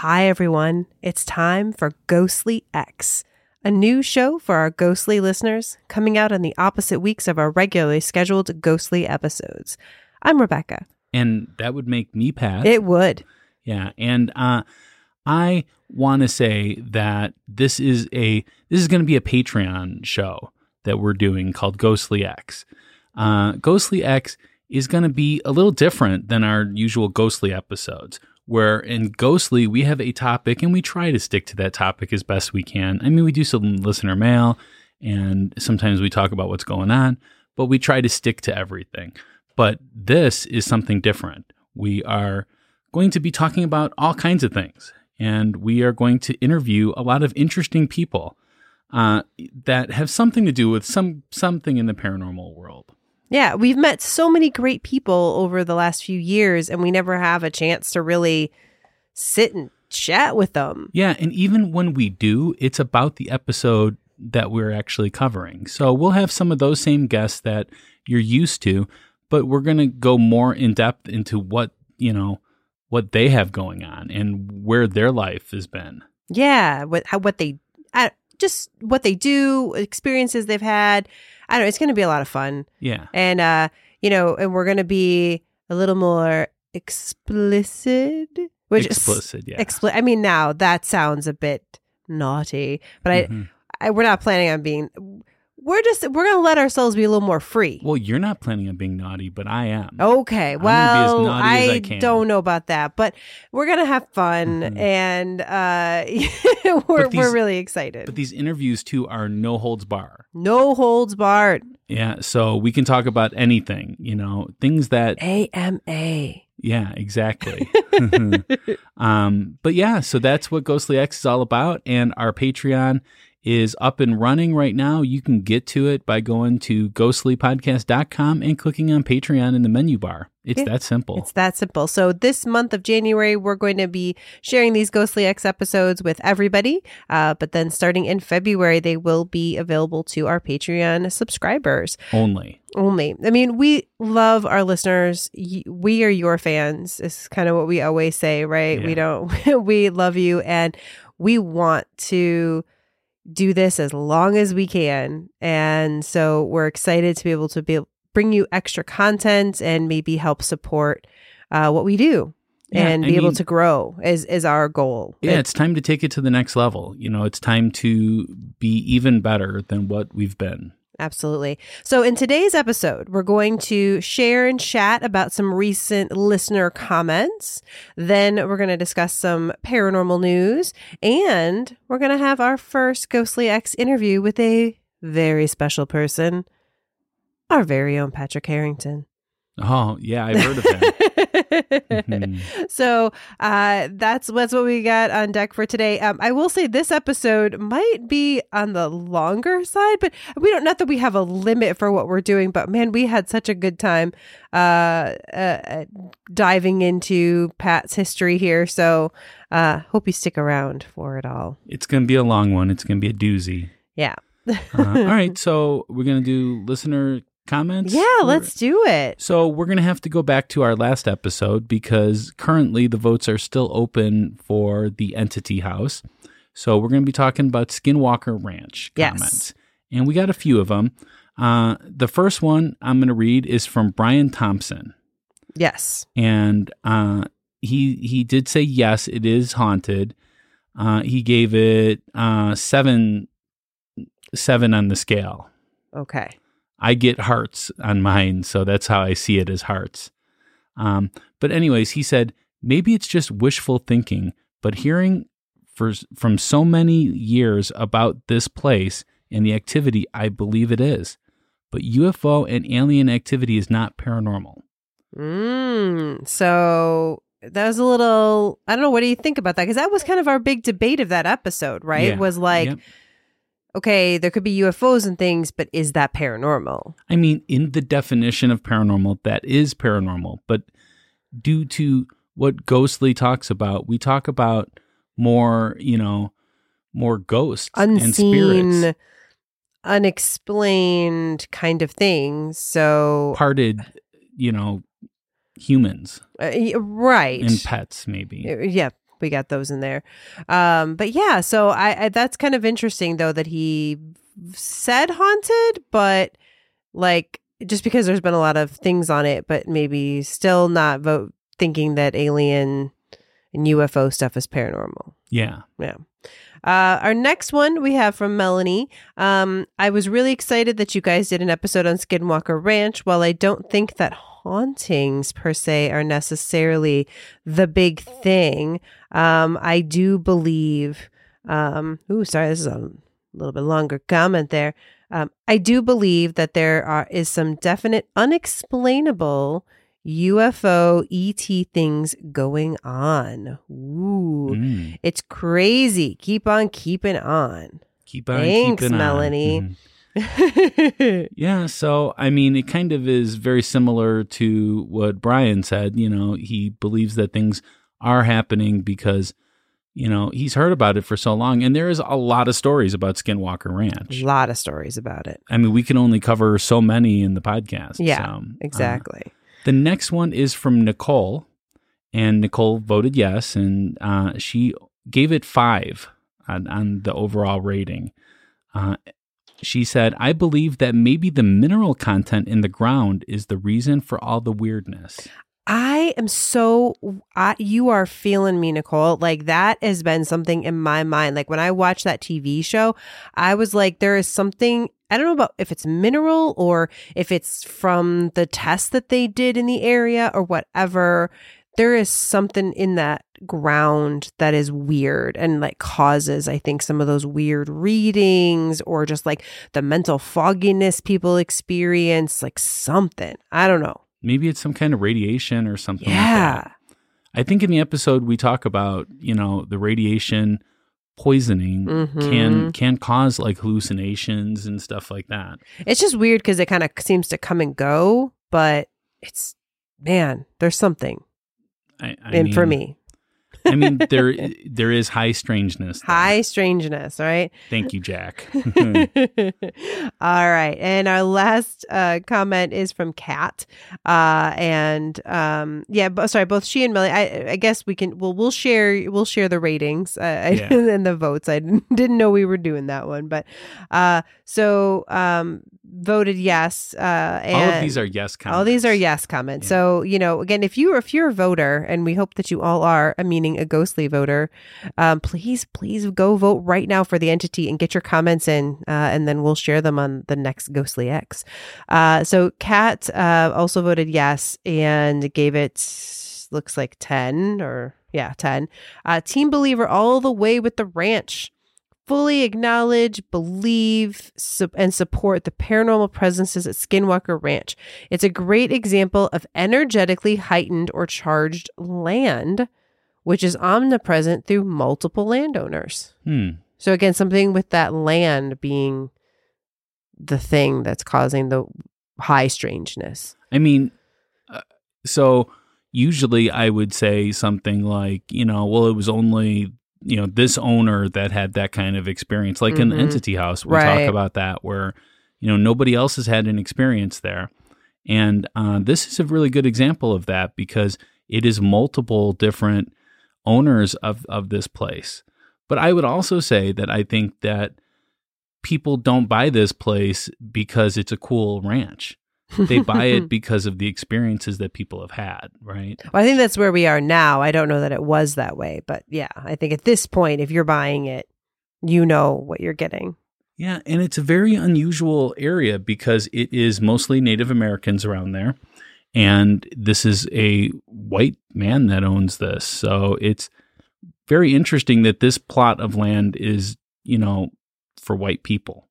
Hi, everyone. It's time for Ghostly X, a new show for our ghostly listeners coming out on the opposite weeks of our regularly scheduled ghostly episodes. I'm Rebecca. And that would make me Pat. It would. Yeah, and uh, I want to say that this is a this is going to be a Patreon show that we're doing called Ghostly X. Uh, Ghostly X is going to be a little different than our usual Ghostly episodes. Where in Ghostly we have a topic and we try to stick to that topic as best we can. I mean, we do some listener mail and sometimes we talk about what's going on, but we try to stick to everything. But this is something different. We are going to be talking about all kinds of things, and we are going to interview a lot of interesting people uh, that have something to do with some something in the paranormal world. Yeah, we've met so many great people over the last few years, and we never have a chance to really sit and chat with them. Yeah, and even when we do, it's about the episode that we're actually covering. So we'll have some of those same guests that you're used to, but we're going to go more in depth into what, you know, what they have going on and where their life has been. Yeah, what how what they uh, just what they do, experiences they've had. I don't know. It's going to be a lot of fun. Yeah. And, uh, you know, and we're going to be a little more explicit. Which Explicit, yeah. Expli- I mean, now that sounds a bit naughty, but Mhm. I, I, we're not planning on being, we're just, we're going to let ourselves be a little more free. Well, you're not planning on being naughty, but I am. Okay. I'm gonna be as Well, I, I don't know about that, but we're going to have fun Mhm. and uh, we're, these- we're really excited. But these interviews too are no holds bar. no holds barred. Yeah, so we can talk about anything, you know, things that AMA. yeah, exactly. um, but yeah, so that's what Ghostly X is all about and our Patreon is up and running right now. You can get to it by going to ghostlypodcast.com and clicking on Patreon in the menu bar. It's Yeah, that simple. It's that simple. So this month of January, we're going to be sharing these Ghostly X episodes with everybody. Uh, but then starting in February, they will be available to our Patreon subscribers Only. only. I mean, we love our listeners. We are your fans. Is kind of what we always say, right? We don't. we love you, and we want to do this as long as we can. And so we're excited to be able to be bring you extra content and maybe help support uh, what we do Yeah, and I be able to grow is is our goal. Yeah, it's time to take it to the next level. You know, it's time to be even better than what we've been. Absolutely. So, in today's episode, we're going to share and chat about some recent listener comments. Then, we're going to discuss some paranormal news. And we're going to have our first Ghostly X interview with a very special person, our very own Patrick Harrington. Oh, yeah, I've heard of him. Mhm. So uh, that's that's what we got on deck for today. Um, I will say this episode might be on the longer side, but we don't. Not that we have a limit for what we're doing, but man, we had such a good time uh, uh, diving into Pat's history here. So uh, hope you stick around for it all. It's going to be a long one. It's going to be a doozy. Yeah, Uh, all right, so we're going to do listener comments. yeah. Or- Let's do it. So we're going to have to go back to our last episode because currently the votes are still open for the Entity House. So we're going to be talking about Skinwalker Ranch Yes. comments. And we got a few of them. Uh, the first one I'm going to read is from Brian Thompson. Yes. And uh, he, he did say, yes, it is haunted. Uh, he gave it uh, seven, seven on the scale. Okay. I get hearts on mine, so that's how I see it as hearts. Um, but anyways, he said maybe it's just wishful thinking, but hearing for from so many years about this place and the activity, I believe it is. But UFO and alien activity is not paranormal. Mm, so that was a little. I don't know. What do you think about that? Because that was kind of our big debate of that episode, right? Yeah. Was like, Yep. Okay, there could be UFOs and things, but is that paranormal? I mean, in the definition of paranormal, that is paranormal. But due to what Ghostly talks about, we talk about more, you know, more ghosts and spirits, unexplained kind of things. So, parted, you know, humans uh, right. and pets, maybe. Uh, Yeah. We got those in there. Um, but yeah, so I, I that's kind of interesting though that he said haunted, but like just because there's been a lot of things on it, but maybe still not vote thinking that alien and UFO stuff is paranormal. Yeah. Yeah. Uh, our next one we have from Melanie. Um, I was really excited that you guys did an episode on Skinwalker Ranch. While I don't think that hauntings per se are necessarily the big thing, um, I do believe. Um, ooh, sorry, this is a little bit longer comment there. Um, I do believe that there are is some definite unexplainable UFO ET things going on. Ooh, Mm. it's crazy. Keep on keeping on. Keep on Thanks, keeping on. Melanie. Yeah, so I mean, it kind of is very similar to what Brian said. You know, he believes that things are happening because, you know, he's heard about it for so long. And there is a lot of stories about Skinwalker Ranch. a lot of stories about it. I mean, we can only cover so many in the podcast. Yeah, so, uh, Exactly. the next one is from Nicole, and Nicole voted yes, and uh, she gave it five on, on the overall rating. Uh, she said, I believe that maybe the mineral content in the ground is the reason for all the weirdness. I am so I, you are feeling me, Nicole. Like that has been something in my mind. Like when I watched that TV show, I was like, there is something. I don't know about if it's mineral or if it's from the test that they did in the area or whatever. There is something in that ground that is weird and like causes, I think, some of those weird readings or just like the mental fogginess people experience, like something. I don't know. Maybe it's some kind of radiation or something like Yeah. that. I think in the episode we talk about, you know, the radiation poisoning Mhm. can can cause like hallucinations and stuff like that. It's just weird because it kind of seems to come and go, but it's man, there's something I, I in for me. I mean, there there is high strangeness. there. High strangeness, right? Thank you, Jack. All right. And our last uh, comment is from Kat. Uh, and um, yeah, but, sorry, both she and Millie. I, I guess we can. Well, we'll share. We'll share the ratings uh, Yeah. and the votes. I didn't, didn't know we were doing that one, but uh, so um, voted yes. Uh, and all of these are yes comments. all these are yes comments. Yeah. So you know, again, if you if you're a voter, and we hope that you all are, meaning a ghostly voter, um, please please go vote right now for the entity and get your comments in, uh, and then we'll share them on the next Ghostly X. Uh, so Kat uh, also voted yes and gave it looks like ten or yeah ten. Uh, Team Believer all the way with the ranch fully acknowledge, believe, su- and support the paranormal presences at Skinwalker Ranch. It's a great example of energetically heightened or charged land, which is omnipresent through multiple landowners. Hmm. So, again, something with that land being the thing that's causing the high strangeness. I mean, uh, so usually I would say something like, you know, well, it was only you know this owner that had that kind of experience, like in the Mhm. entity house. We Right. talk about that where you know nobody else has had an experience there, and uh, this is a really good example of that because it is multiple different owners of of this place. But I would also say that I think that people don't buy this place because it's a cool ranch. They buy it because of the experiences that people have had, right? Well, I think that's where we are now. I don't know that it was that way, but yeah, I think at this point, if you're buying it, you know what you're getting. Yeah, and it's a very unusual area because it is mostly Native Americans around there. And this is a white man that owns this. So it's very interesting that this plot of land is, you know, for white people.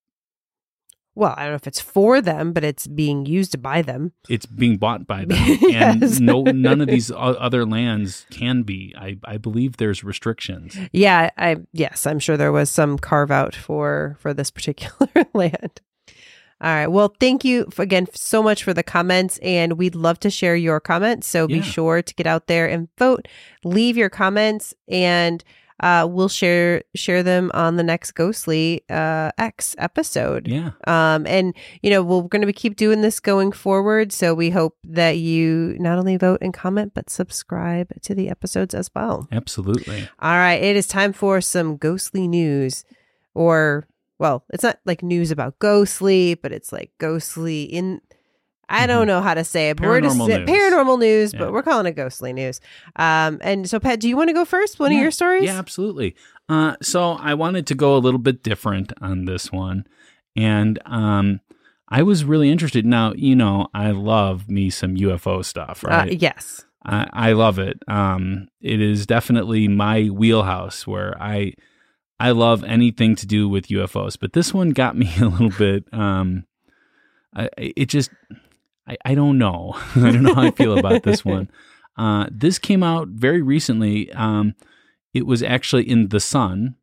Well, I don't know if it's for them, but it's being used by them. It's being bought by them. Yes. And no none of these other lands can be. I, I believe there's restrictions. Yeah, I yes, I'm sure there was some carve out for for this particular land. All right. Well, thank you again so much for the comments, and we'd love to share your comments. So be sure to get out there and vote. Leave your comments, and uh, we'll share share them on the next Ghostly uh, X episode. Yeah. Um, and you know we're going to keep doing this going forward, so we hope that you not only vote and comment but subscribe to the episodes as well. Absolutely. All right, it is time for some ghostly news, or well, it's not like news about ghostly, but it's like ghostly in. I don't know how to say it, but we're just Mm-hmm. Paranormal news. paranormal news, Yeah. but we're calling it ghostly news. Um, and so, Pat, do you want to go first? One of your stories? Yeah, absolutely. Uh, so I wanted to go a little bit different on this one, and um, I was really interested. Now, you know, I love me some UFO stuff, Uh, right? yes. I, I love it. Um, it is definitely my wheelhouse where I I love anything to do with UFOs. But this one got me a little bit. Um, I, it just I, I don't know. I don't know how I feel about this one. Uh, this came out very recently. Um, it was actually in the Sun.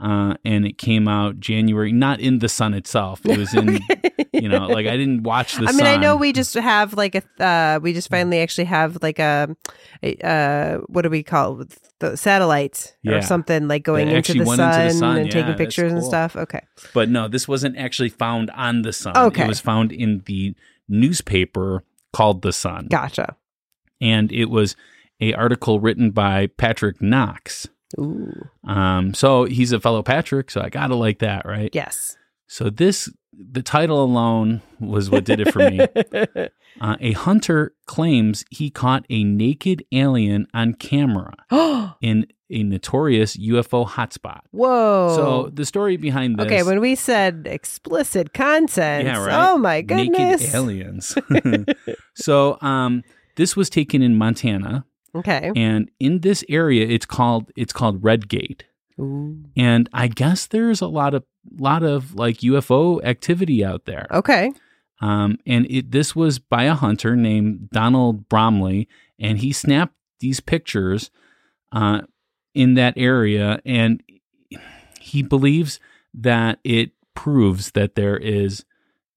Uh, and it came out January, not in the sun itself. It was in, you know, like I didn't watch the I sun. mean, I know we just have like a, uh, we just finally actually have like a, a uh, what do we call it? the satellites Yeah. or something like going into the, sun into the sun. and Yeah, taking pictures and stuff. Okay. But no, this wasn't actually found on the Sun. Okay. It was found in the newspaper called The Sun. Gotcha. And it was a article written by Patrick Knox. Ooh. Um, so he's a fellow Patrick, so I gotta like that, right? Yes. So this the title alone was what did it for me. Uh, a hunter claims he caught a naked alien on camera in a notorious UFO hotspot. Whoa. So the story behind this Oh. okay, when we said explicit content, Yeah, right. oh my goodness. naked aliens. so um, this was taken in Montana, Okay. and in this area, it's called it's called Red Gate, Ooh. and I guess there's a lot of lot of like UFO activity out there. Okay. Um, and it this was by a hunter named Donald Bromley, and he snapped these pictures uh, in that area, and he believes that it proves that there is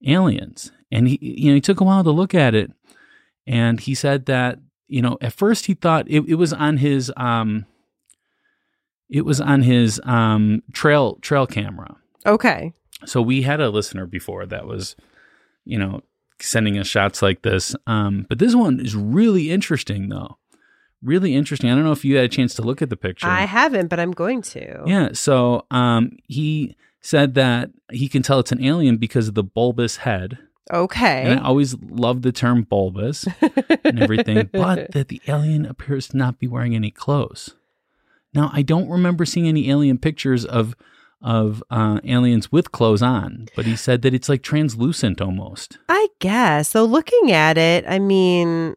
aliens. And he, you know, he took a while to look at it, and he said that you know at first he thought it, it was on his um, it was on his um trail trail camera. Okay. So we had a listener before that was, you know, sending us shots like this. Um, but this one is really interesting, though. Really interesting. I don't know if you had a chance to look at the picture. I haven't, but I'm going to. yeah. So um, he said that he can tell it's an alien because of the bulbous head. Okay. And I always love the term bulbous and everything, but that the alien appears to not be wearing any clothes. Now, I don't remember seeing any alien pictures of of uh, aliens with clothes on, but he said that it's like translucent almost. I guess. So looking at it, I mean,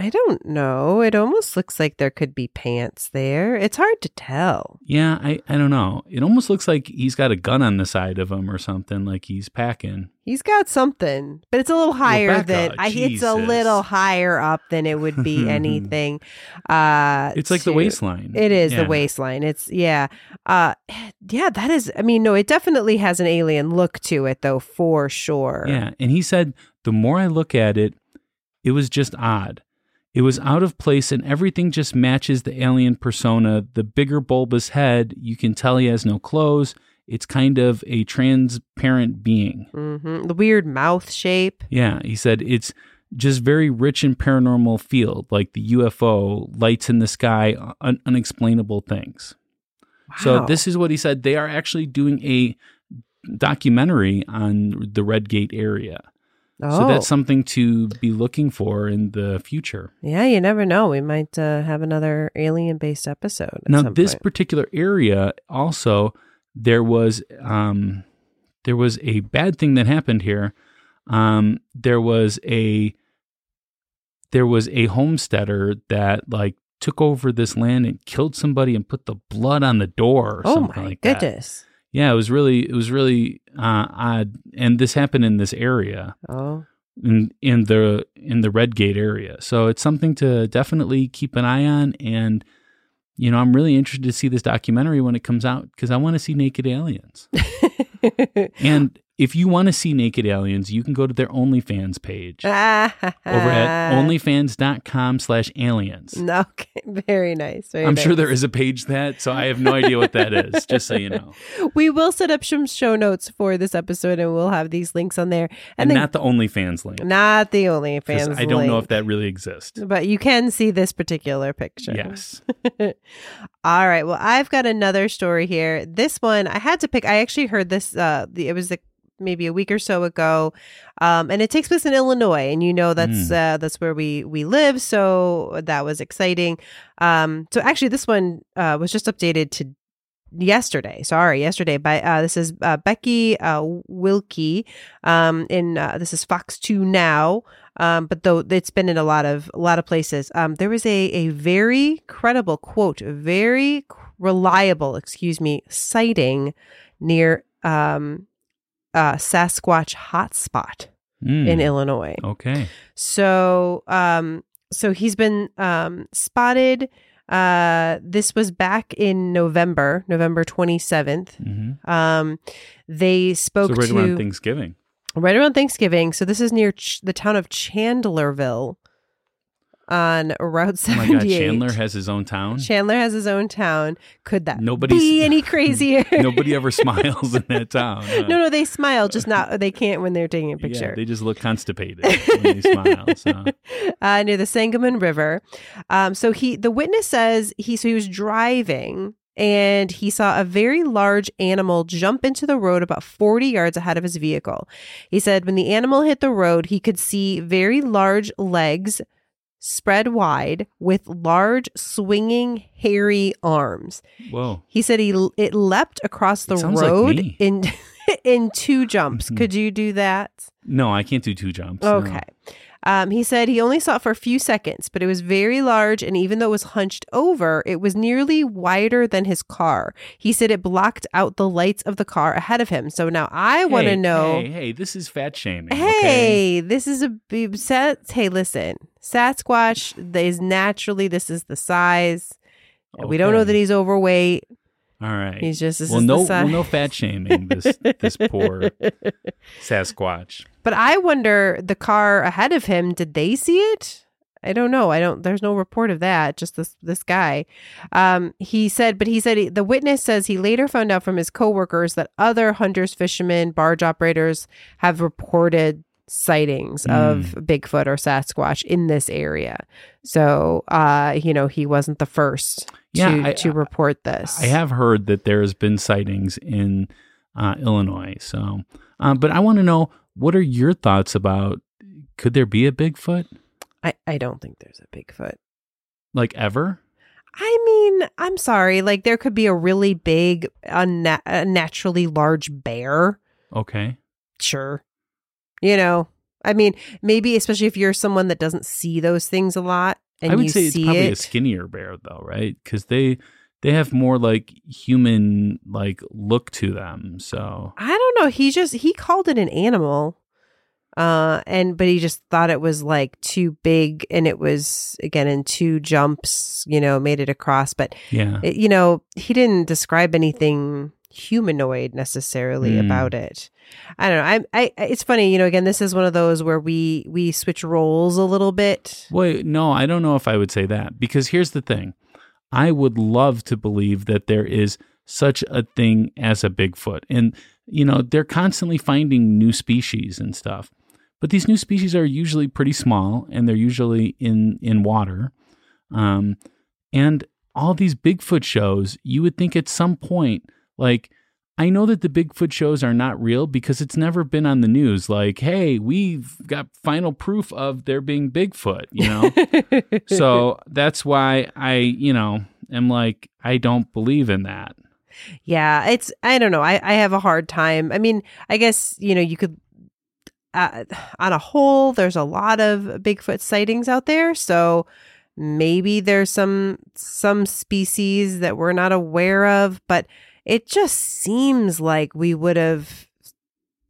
I don't know. It almost looks like there could be pants there. It's hard to tell. Yeah, I, I don't know. It almost looks like he's got a gun on the side of him or something, like he's packing. He's got something, but it's a little higher Rebecca, than I, it's a little higher up than it would be anything. Uh It's like the waistline. It is Yeah. the waistline. It's yeah. Uh yeah, that is I mean, no, it definitely has an alien look to it though, for sure. Yeah, and he said the more I look at it, it was just odd. It was out of place and everything just matches the alien persona. The bigger bulbous head, you can tell he has no clothes. It's kind of a transparent being. hmm The weird mouth shape. Yeah, he said it's just very rich in paranormal field, like the UFO, lights in the sky, un- unexplainable things. Wow. So this is what he said. They are actually doing a documentary on the Red Gate area. Oh. So that's something to be looking for in the future. Yeah, you never know. We might uh, have another alien based episode. at now, this point. particular area also there was um, there was a bad thing that happened here. Um, there was a there was a homesteader that like took over this land and killed somebody and put the blood on the door or Oh something my like that. goodness. Yeah, it was really it was really uh, odd, and this happened in this area. Oh. in in the in the Redgate area. So it's something to definitely keep an eye on and you know, I'm really interested to see this documentary when it comes out because I want to see naked aliens. and if you want to see naked aliens, you can go to their OnlyFans page over at onlyfans.com slash aliens. Okay, very nice. Very I'm nice. sure there is a page that, so I have no idea what that is, just so you know. We will set up some show notes for this episode and we'll have these links on there. And, then- not the OnlyFans link. not the OnlyFans. Link. I don't know if that really exists. But you can see this particular picture. Yes. All right. Well, I've got another story here. This one I had to pick. I actually heard this. Uh, the, it was a, maybe a week or so ago, um, and it takes place in Illinois, and you know that's uh, that's where we we live. So that was exciting. Um, so actually, this one uh, was just updated to yesterday. Sorry, yesterday. By uh, this is uh, Becky uh, Wilkie. Um, in uh, this is Fox Two now. Um, but though it's been in a lot of a lot of places. Um, there was a a very credible quote, very reliable, excuse me, sighting near um, uh, Sasquatch hotspot Mm, in Illinois. Okay. So, um, so he's been um, spotted. Uh, this was back in November, November twenty seventh. hmm Um, they spoke So right to around Thanksgiving. right around Thanksgiving. So this is near Ch- the town of Chandlerville on Route 78. Oh my God, Chandler has his own town. Chandler has his own town. Could that be any crazier? Nobody ever smiles in that town. no, no, they smile, just not. They can't when they're taking a Yeah, picture. they just look constipated when they smile. So. uh, near the Sangamon River. Um, so he, the witness says he, so he was driving and he saw a very large animal jump into the road about 40 yards ahead of his vehicle. He said when the animal hit the road, he could see very large legs spread wide with large swinging hairy arms. Whoa. He said he it leapt across the sounds like road in in two jumps. Mhm. Could you do that? No, I can't do two jumps. no. Okay. Um, he said he only saw it for a few seconds, but it was very large. And even though it was hunched over, it was nearly wider than his car. He said it blocked out the lights of the car ahead of him. So now I want to Hey, know Hey, hey, this is fat shaming. hey, okay? this is a set. Hey, listen, Sasquatch is naturally, this is the size. We don't know that he's overweight. All right. He's just, this well, is no, well, no fat shaming. This this poor Sasquatch. But I wonder the car ahead of him, did they see it? I don't know. I don't there's no report of that, just this this guy. Um he said but he said he, the witness says he later found out from his coworkers that other hunters, fishermen, barge operators have reported sightings of Bigfoot or Sasquatch in this area. So, uh you know, he wasn't the first Yeah, to I- to report this. I have heard that there has been sightings in uh, Illinois. So, uh, but I want to know what are your thoughts about? Could there be a Bigfoot I, I don't think there's a Bigfoot. like ever? I mean, I'm sorry. Like, there could be a really big, unna- unnaturally large bear. Okay. Sure. You know, I mean, maybe especially if you're someone that doesn't see those things a lot and I would you say it's see probably it. a skinnier bear though, right? Because they they have more like human like look to them. So I don't know. He just he called it an animal. Uh and but he just thought it was like too big and it was again in two jumps, you know, made it across, but yeah, it, you know, he didn't describe anything humanoid necessarily Mm. about it. I don't know. I, I, it's funny, you know. Again, this is one of those where we we switch roles a little bit. Wait, no, I don't know if I would say that because here's the thing. I would love to believe that there is such a thing as a Bigfoot. And, you know, they're constantly finding new species and stuff. But these new species are usually pretty small and they're usually in, in water. Um, and all these Bigfoot shows, you would think at some point, like, I know that the Bigfoot shows are not real because it's never been on the news. Like, hey, we've got final proof of there being Bigfoot, you know? so that's why I, you know, am like, I don't believe in that. yeah, it's I don't know. I I have a hard time. I mean, I guess you know you could. Uh, on a whole, there's a lot of Bigfoot sightings out there, so maybe there's some some species that we're not aware of, but it just seems like we would have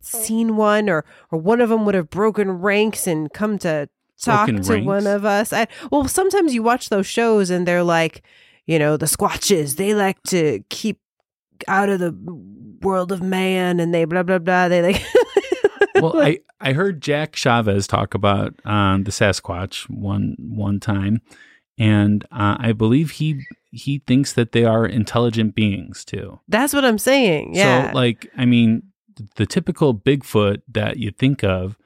seen one or or one of them would have broken ranks and come to talk Broken to one of us. I, well, sometimes you watch those shows and they're like, you know, the squatches, they like to keep out of the world of man and they blah blah blah. They like well, I, I heard Jack Chavez talk about um, the Sasquatch one one time, and uh, I believe he he thinks that they are intelligent beings too. That's what I'm saying. Yeah. So, like, I mean, the typical Bigfoot that you think of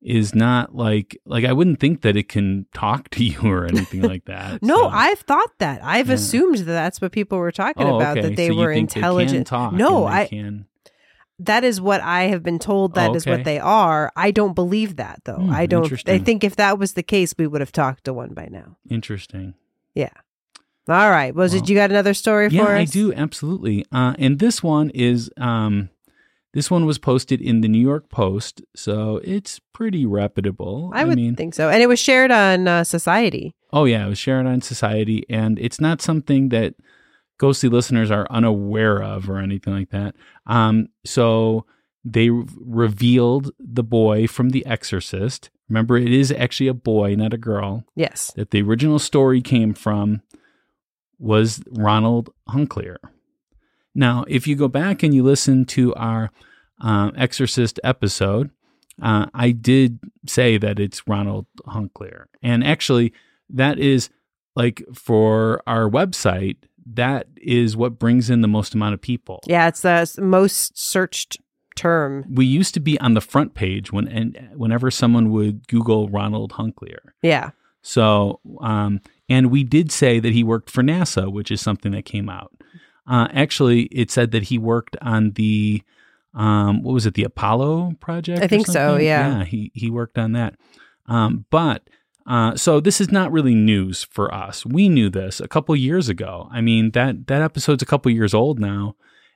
is not like like I wouldn't think that it can talk to you or anything like that. no, so. I've thought that. I've yeah. assumed that that's what people were talking oh, about okay. that they so were intelligent. They no, I can... that is what I have been told That oh, okay. is what they are. I don't believe that though. Hmm, I don't I think if that was the case we would have talked to one by now. Interesting. Yeah. All right. Was well, it you got another story yeah, for us? I do, absolutely. Uh, and this one is um this one was posted in the New York Post, so it's pretty reputable. I, I would mean, think so. And it was shared on uh, Society. Oh, yeah, it was shared on Society. And it's not something that ghostly listeners are unaware of or anything like that. Um, so they revealed the boy from The Exorcist. Remember, it is actually a boy, not a girl. Yes. That the original story came from was Ronald Hunkeler. Now, if you go back and you listen to our um, Exorcist episode, uh, I did say that it's Ronald Hunkeler. And actually, that is like for our website, that is what brings in the most amount of people. Yeah, it's the most searched term. We used to be on the front page when and whenever someone would Google Ronald Hunkeler. Yeah. So, um, and we did say that he worked for NASA, which is something that came out. Uh, actually, it said that he worked on the um, what was it, the Apollo project? I think so. Yeah. Yeah, he he worked on that. Um, but uh, so this is not really news for us. We knew this a couple years ago. I mean that that episode's a couple years old now,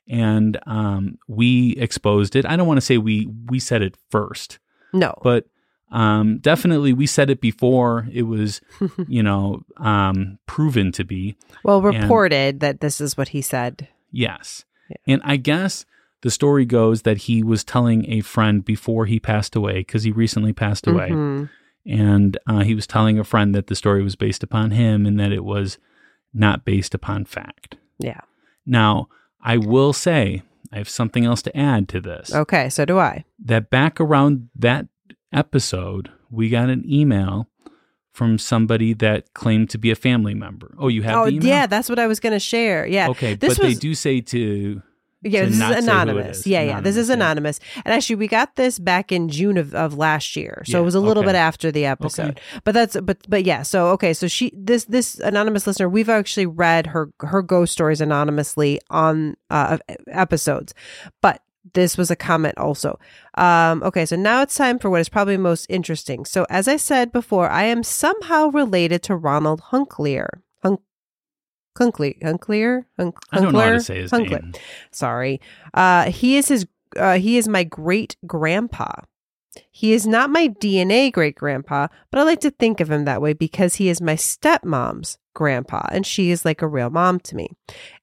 and um, we exposed it. I don't want to say we we said it first. No, but um, definitely, we said it before it was, you know, um, proven to be. Well, reported and, that this is what he said. Yes. Yeah. And I guess the story goes that he was telling a friend before he passed away, because he recently passed away. Mm-hmm. And uh, he was telling a friend that the story was based upon him and that it was not based upon fact. Yeah. Now, I will say, I have something else to add to this. Okay, so do I. That back around that episode, we got an email from somebody that claimed to be a family member. Oh, you have oh, the email? yeah, that's what I was going to share. Yeah. Okay, this but was, they do say to yeah, this is anonymous. Is. Yeah, anonymous, yeah. This is anonymous. Yeah. And actually, we got this back in June of, of last year, so yeah, it was a little okay. bit after the episode. Okay. But that's but but yeah. So okay, so she this this anonymous listener, we've actually read her her ghost stories anonymously on uh, episodes, but this was a comment also. Um, okay, so now it's time for what is probably most interesting. So, as I said before, I am somehow related to Ronald Hunkeler. Hunk, Hunckler, Hunckler, Hunckler. I don't know how to say his name. Sorry, uh, he is his. Uh, he is my great grandpa. He is not my DNA great grandpa, but I like to think of him that way because he is my stepmom's grandpa, and she is like a real mom to me.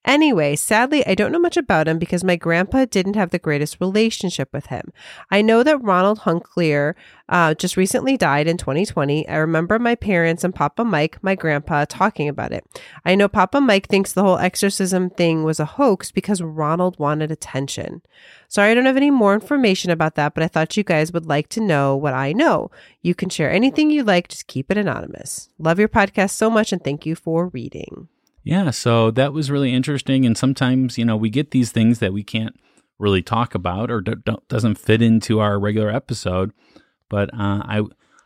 Anyway, sadly, I don't know much about him because my grandpa didn't have the greatest relationship with him. I know that Ronald Hunkeler uh, just recently died in 2020. I remember my parents and Papa Mike, my grandpa, talking about it. I know Papa Mike thinks the whole exorcism thing was a hoax because Ronald wanted attention. Sorry, I don't have any more information about that, but I thought you guys would like to know what I know. You can share anything you like, just keep it anonymous. Love your podcast so much and thank you for reading. Yeah, so that was really interesting. And sometimes, you know, we get these things that we can't really talk about or do, doesn't fit into our regular episode. But uh, I,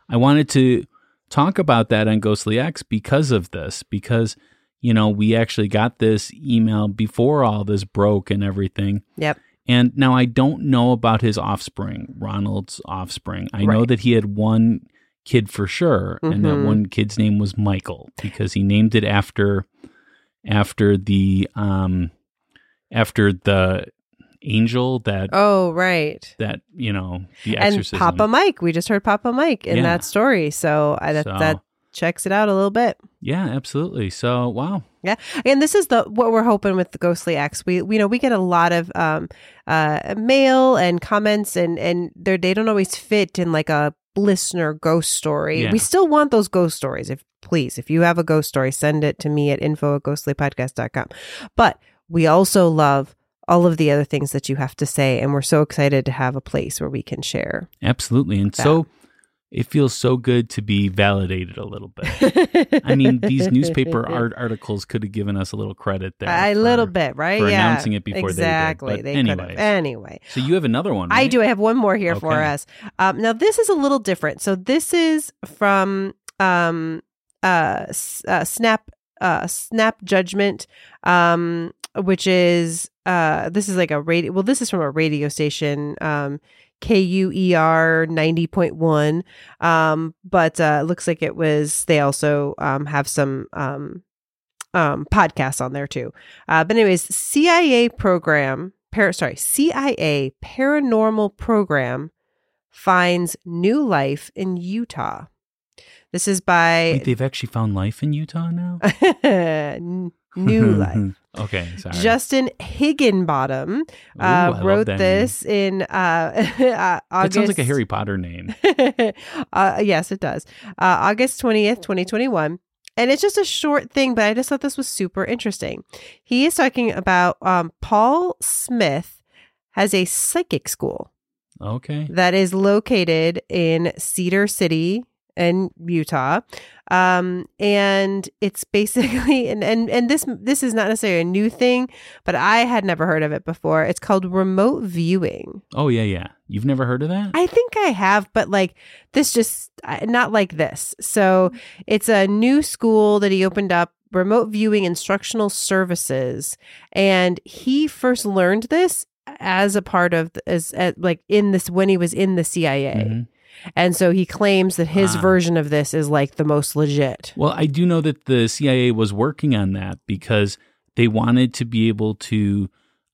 I wanted to talk about that on Ghostly X because of this, because, you know, we actually got this email before all this broke and everything. Yep. And now I don't know about his offspring, Ronald's offspring. I right. know that he had one kid for sure, mm-hmm. and that mm-hmm. one kid's name was Michael because he named it after after the um after the angel that oh right that you know the exorcism. and Papa Mike. We just heard Papa Mike in yeah. that story, so I, that so, that checks it out a little bit. Yeah, absolutely. So wow. Yeah, and this is the what we're hoping with the Ghostly X. We, we you know we get a lot of um uh mail and comments, and and they they don't always fit in like a listener ghost story. Yeah. We still want those ghost stories. If please, if you have a ghost story, send it to me at info at ghostlypodcast.com. But we also love all of the other things that you have to say. And we're so excited to have a place where we can share. Absolutely. And that. so it feels so good to be validated a little bit. I mean, these newspaper art articles could have given us a little credit there. A for, little bit, right? For yeah. announcing it before exactly. they did. But they Anyway. So you have another one, right? I do. I have one more here okay. for us. Um, now, this is a little different. So this is from um, uh, uh, Snap uh, Snap Judgment, um, which is uh, this is like a radio. Well, this is from a radio station. Um, KUER 90.1. Um, but uh, it looks like it was, they also um, have some um, um, podcasts on there too. Uh, but, anyways, CIA program, par- sorry, CIA paranormal program finds new life in Utah. This is by. Wait, they've actually found life in Utah now? new life. okay, sorry. Justin Higginbottom uh, Ooh, wrote this name. in uh, uh, August. That sounds like a Harry Potter name. uh, yes, it does. Uh, August 20th, 2021. And it's just a short thing, but I just thought this was super interesting. He is talking about um, Paul Smith has a psychic school. Okay. That is located in Cedar City, in Utah. Um, and it's basically and, and and this this is not necessarily a new thing, but I had never heard of it before. It's called remote viewing. Oh yeah, yeah. You've never heard of that? I think I have, but like this just not like this. So it's a new school that he opened up remote viewing instructional services and he first learned this as a part of as, as like in this when he was in the CIA. Mm-hmm. And so he claims that his ah. version of this is like the most legit. Well, I do know that the CIA was working on that because they wanted to be able to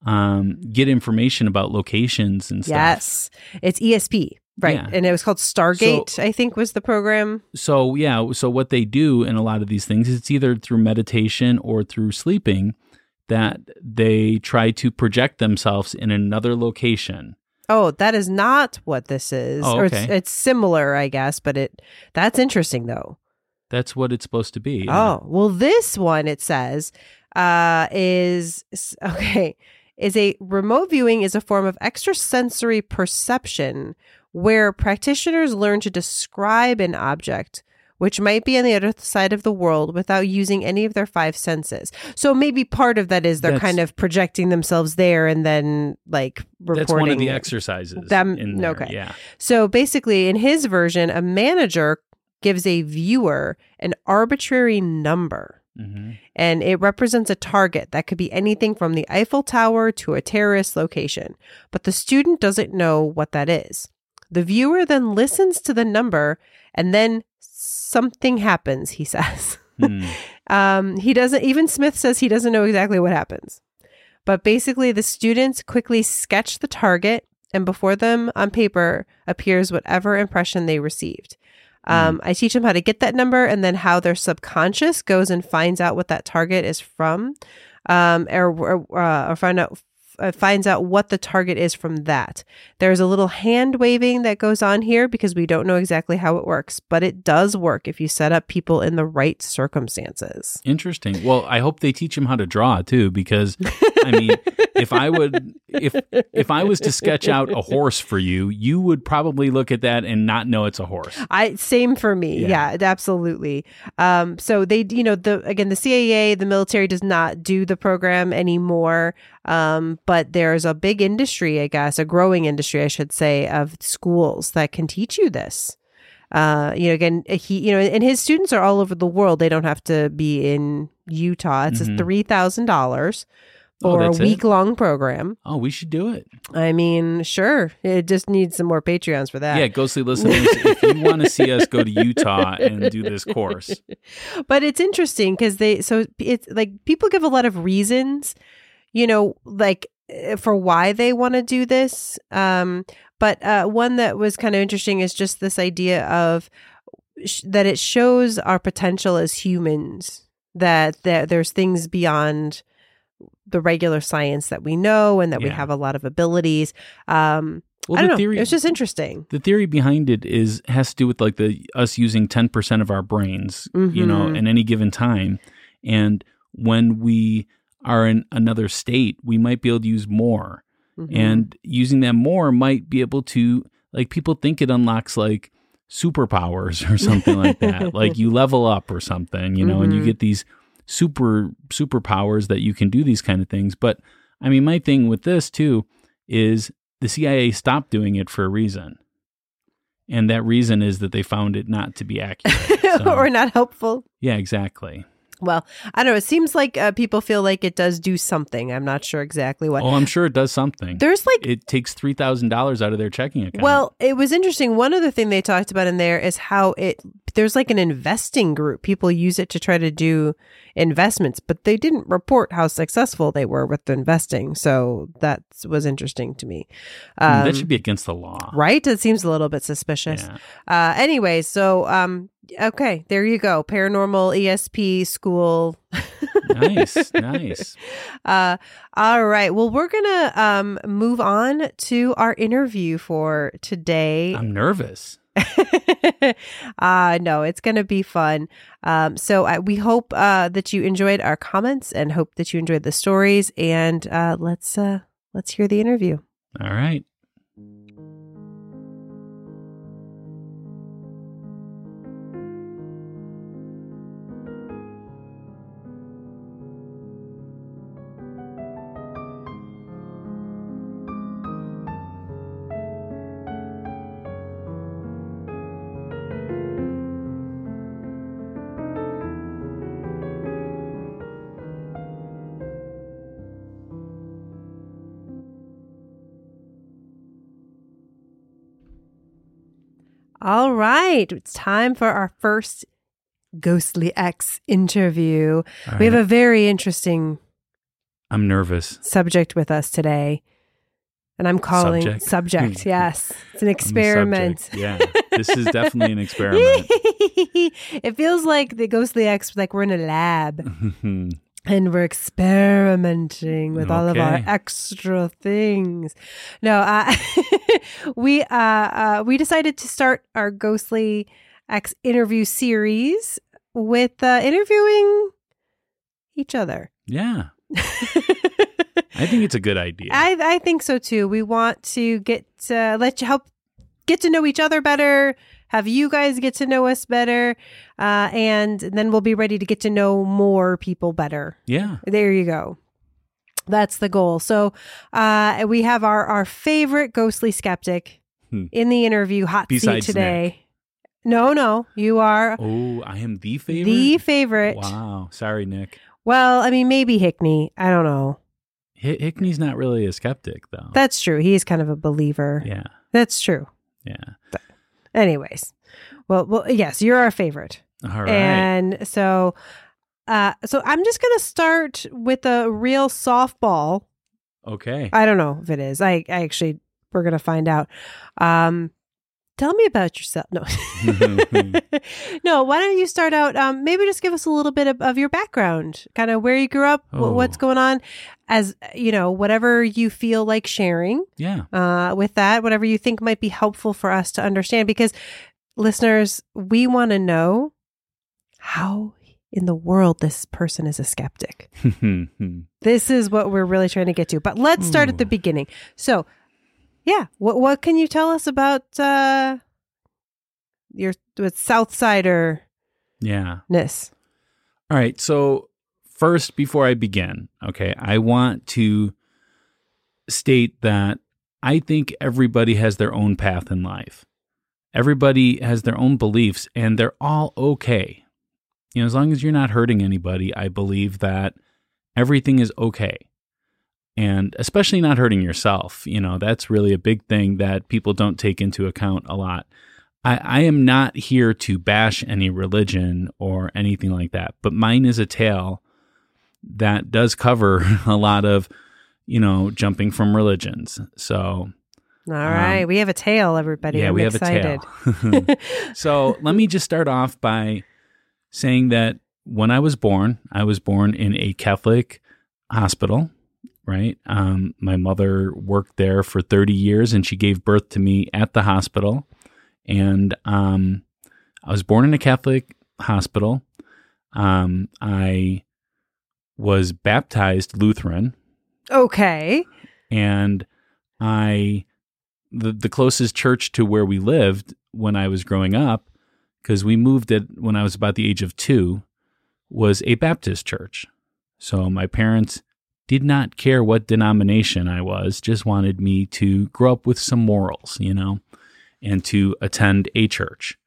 um, get information about locations and stuff. Yes. It's ESP. Right. Yeah. And it was called Stargate, so, I think was the program. So, yeah. So, what they do in a lot of these things, it's either through meditation or through sleeping that they try to project themselves in another location Oh, that is not what this is. Oh, okay. Or it's, it's similar, I guess, but it that's interesting though. That's what it's supposed to be. Oh, well this one it says uh is okay, is a remote viewing is a form of extrasensory perception where practitioners learn to describe an object which might be on the other side of the world without using any of their five senses. So maybe part of that is they're that's, kind of projecting themselves there and then like reporting. That's one of the exercises. Them, okay. Yeah. So basically, in his version, a manager gives a viewer an arbitrary number. Mm-hmm. And it represents a target that could be anything from the Eiffel Tower to a terrorist location. But the student doesn't know what that is. The viewer then listens to the number and then something happens, he says. Hmm. um, he doesn't, even Smith says he doesn't know exactly what happens. But basically, the students quickly sketch the target, and before them on paper appears whatever impression they received. Hmm. Um, mm. I teach them how to get that number and then how their subconscious goes and finds out what that target is from, um, or, or, uh, or find out uh, finds out what the target is from that. There's a little hand waving that goes on here because we don't know exactly how it works, but it does work if you set up people in the right circumstances. Interesting. Well, I hope they teach them how to draw too, because I mean, if I would, if if I was to sketch out a horse for you, you would probably look at that and not know it's a horse. I same for me. Yeah, yeah absolutely. Um, so they, you know, the again, the CIA, the military does not do the program anymore. Um, but there's a big industry, I guess, a growing industry, I should say, of schools that can teach you this. Uh, you know, again, he, you know, and his students are all over the world. They don't have to be in Utah. It's mm-hmm. three thousand dollars for oh, a week long program. Oh, we should do it. I mean, sure. It just needs some more Patreons for that. Yeah, ghostly listeners, if you want to see us go to Utah and do this course. But it's interesting because they, so it's like people give a lot of reasons you know, like eh, for why they want to do this. Um, but uh, one that was kind of interesting is just this idea of sh- that it shows our potential as humans, that, that there's things beyond the regular science that we know and that yeah. we have a lot of abilities. Um, well, I don't the theory, know. It's just interesting. The theory behind it is has to do with like the us using ten percent of our brains, mm-hmm. you know, mm-hmm. in any given time, and when we are in another state, we might be able to use more. Mm-hmm. And using that more might be able to, like, people think it unlocks like superpowers or something like that. like, you level up or something, you know, mm-hmm. and you mm-hmm. get these super superpowers that you can do these kind of things. But I mean, my thing with this too is the CIA stopped doing it for a reason. And that reason is that they found it not to be accurate so, or not helpful. Yeah, exactly. Well, I don't know. It seems like uh, people feel like it does do something. I'm not sure exactly what. Oh, I'm sure it does something. There's like it takes three thousand dollars out of their checking account. Well, it was interesting. One other thing they talked about in there is how it there's like an investing group. People use it to try to do investments, but they didn't report how successful they were with the investing. So that was interesting to me. Um, that should be against the law, right? It seems a little bit suspicious. Yeah. Uh, anyway, so um, okay, there you go. Paranormal ESP school. nice, nice. Uh, all right. Well, we're gonna um, move on to our interview for today. I'm nervous. uh no it's gonna be fun um so uh, we hope uh that you enjoyed our comments and hope that you enjoyed the stories and uh let's uh let's hear the interview all right right. It's time for our first Ghostly X interview. We have a very interesting I'm nervous. subject with us today. And I'm calling subject. subject yes. It's an experiment. Yeah. This is definitely an experiment. it feels like the Ghostly X like we're in a lab. and we're experimenting with okay. all of our extra things. No, uh, we uh, uh, we decided to start our Ghostly X interview series with uh, interviewing each other. Yeah. I think it's a good idea. I, I think so too. We want to get uh, let you help get to know each other better, have you guys get to know us better, uh, and then we'll be ready to get to know more people better. Yeah. There you go. That's the goal. So uh, we have our, our favorite ghostly skeptic hmm. in the interview hot Besides seat today. Nick. No, no, you are. Oh, I am the favorite. The favorite. Wow. Sorry, Nick. Well, I mean, maybe Hickney. I don't know. Hickney's not really a skeptic, though. That's true. He's kind of a believer. Yeah. That's true. Yeah. But anyways, well, well, yes, you're our favorite. All right. And so, uh, so I'm just gonna start with a real softball. Okay. I don't know if it is. I, I actually, we're gonna find out. Um, tell me about yourself. No, no. Why don't you start out? Um, maybe just give us a little bit of, of your background, kind of where you grew up, oh. what's going on, as you know, whatever you feel like sharing. Yeah. Uh, with that, whatever you think might be helpful for us to understand, because listeners, we want to know how in the world this person is a skeptic. this is what we're really trying to get to. But let's start at the beginning. So, yeah. What what can you tell us about uh your with Southsider? Yeah. Ness. All right. So first, before I begin, okay, I want to state that I think everybody has their own path in life. Everybody has their own beliefs, and they're all okay. You know, as long as you're not hurting anybody, I believe that everything is okay and especially not hurting yourself. You know, that's really a big thing that people don't take into account a lot. I, I am not here to bash any religion or anything like that, but mine is a tale that does cover a lot of, you know, jumping from religions. So, all right, um, we have a tale, everybody. Yeah, I'm we excited. have a tale. so let me just start off by saying that when I was born, I was born in a Catholic hospital right? Um, my mother worked there for 30 years and she gave birth to me at the hospital. And um, I was born in a Catholic hospital. Um, I was baptized Lutheran. Okay. And I, the, the closest church to where we lived when I was growing up, because we moved it when I was about the age of two, was a Baptist church. So my parents did not care what denomination I was, just wanted me to grow up with some morals, you know, and to attend a church.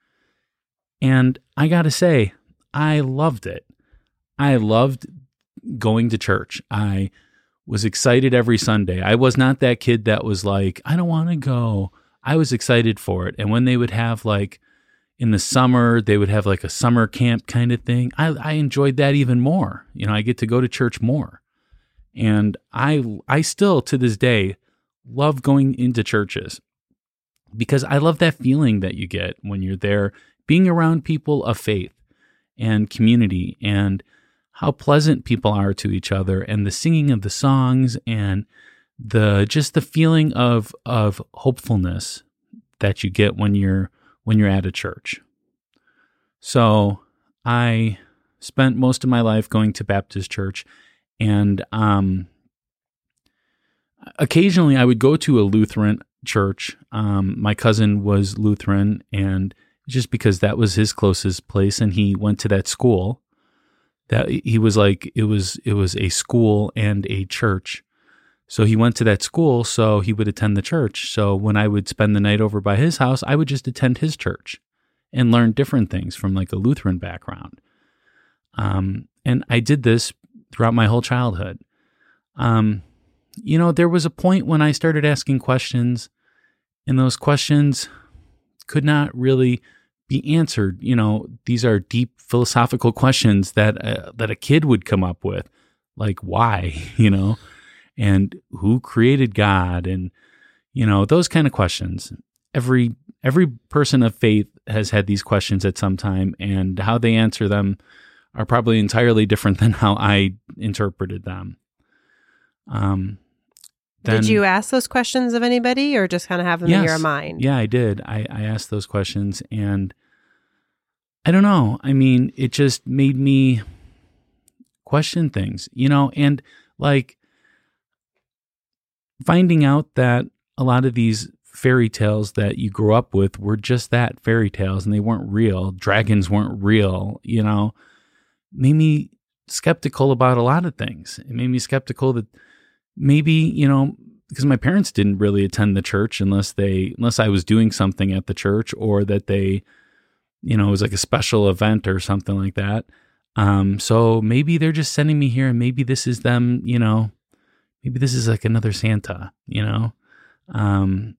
And I got to say, I loved it. I loved going to church. I was excited every Sunday. I was not that kid that was like, I don't want to go. I was excited for it. And when they would have like in the summer, they would have like a summer camp kind of thing. I, I enjoyed that even more. You know, I get to go to church more. And I I still to this day love going into churches because I love that feeling that you get when you're there being around people of faith and community and how pleasant people are to each other and the singing of the songs and the just the feeling of of hopefulness that you get when you're when you're at a church. So, I spent most of my life going to Baptist church and um occasionally I would go to a Lutheran church. Um, my cousin was Lutheran and just because that was his closest place and he went to that school that he was like it was it was a school and a church so he went to that school so he would attend the church. So when i would spend the night over by his house i would just attend his church and learn different things from like a lutheran background. Um, and i did this throughout my whole childhood. Um, you know there was a point when i started asking questions and those questions could not really be answered. You know, these are deep philosophical questions that uh, that a kid would come up with, like why, you know, and who created God, and you know those kind of questions. Every every person of faith has had these questions at some time, and how they answer them are probably entirely different than how I interpreted them. Um, then, did you ask those questions of anybody or just kind of have them yes, in your mind? Yeah, I did. I, I asked those questions and I don't know. I mean, it just made me question things, you know, and like finding out that a lot of these fairy tales that you grew up with were just that fairy tales and they weren't real. Dragons weren't real, you know, made me skeptical about a lot of things. It made me skeptical that maybe, you know, because my parents didn't really attend the church unless they unless I was doing something at the church or that they you know, it was like a special event or something like that. Um, so maybe they're just sending me here and maybe this is them, you know, maybe this is like another Santa, you know? Um,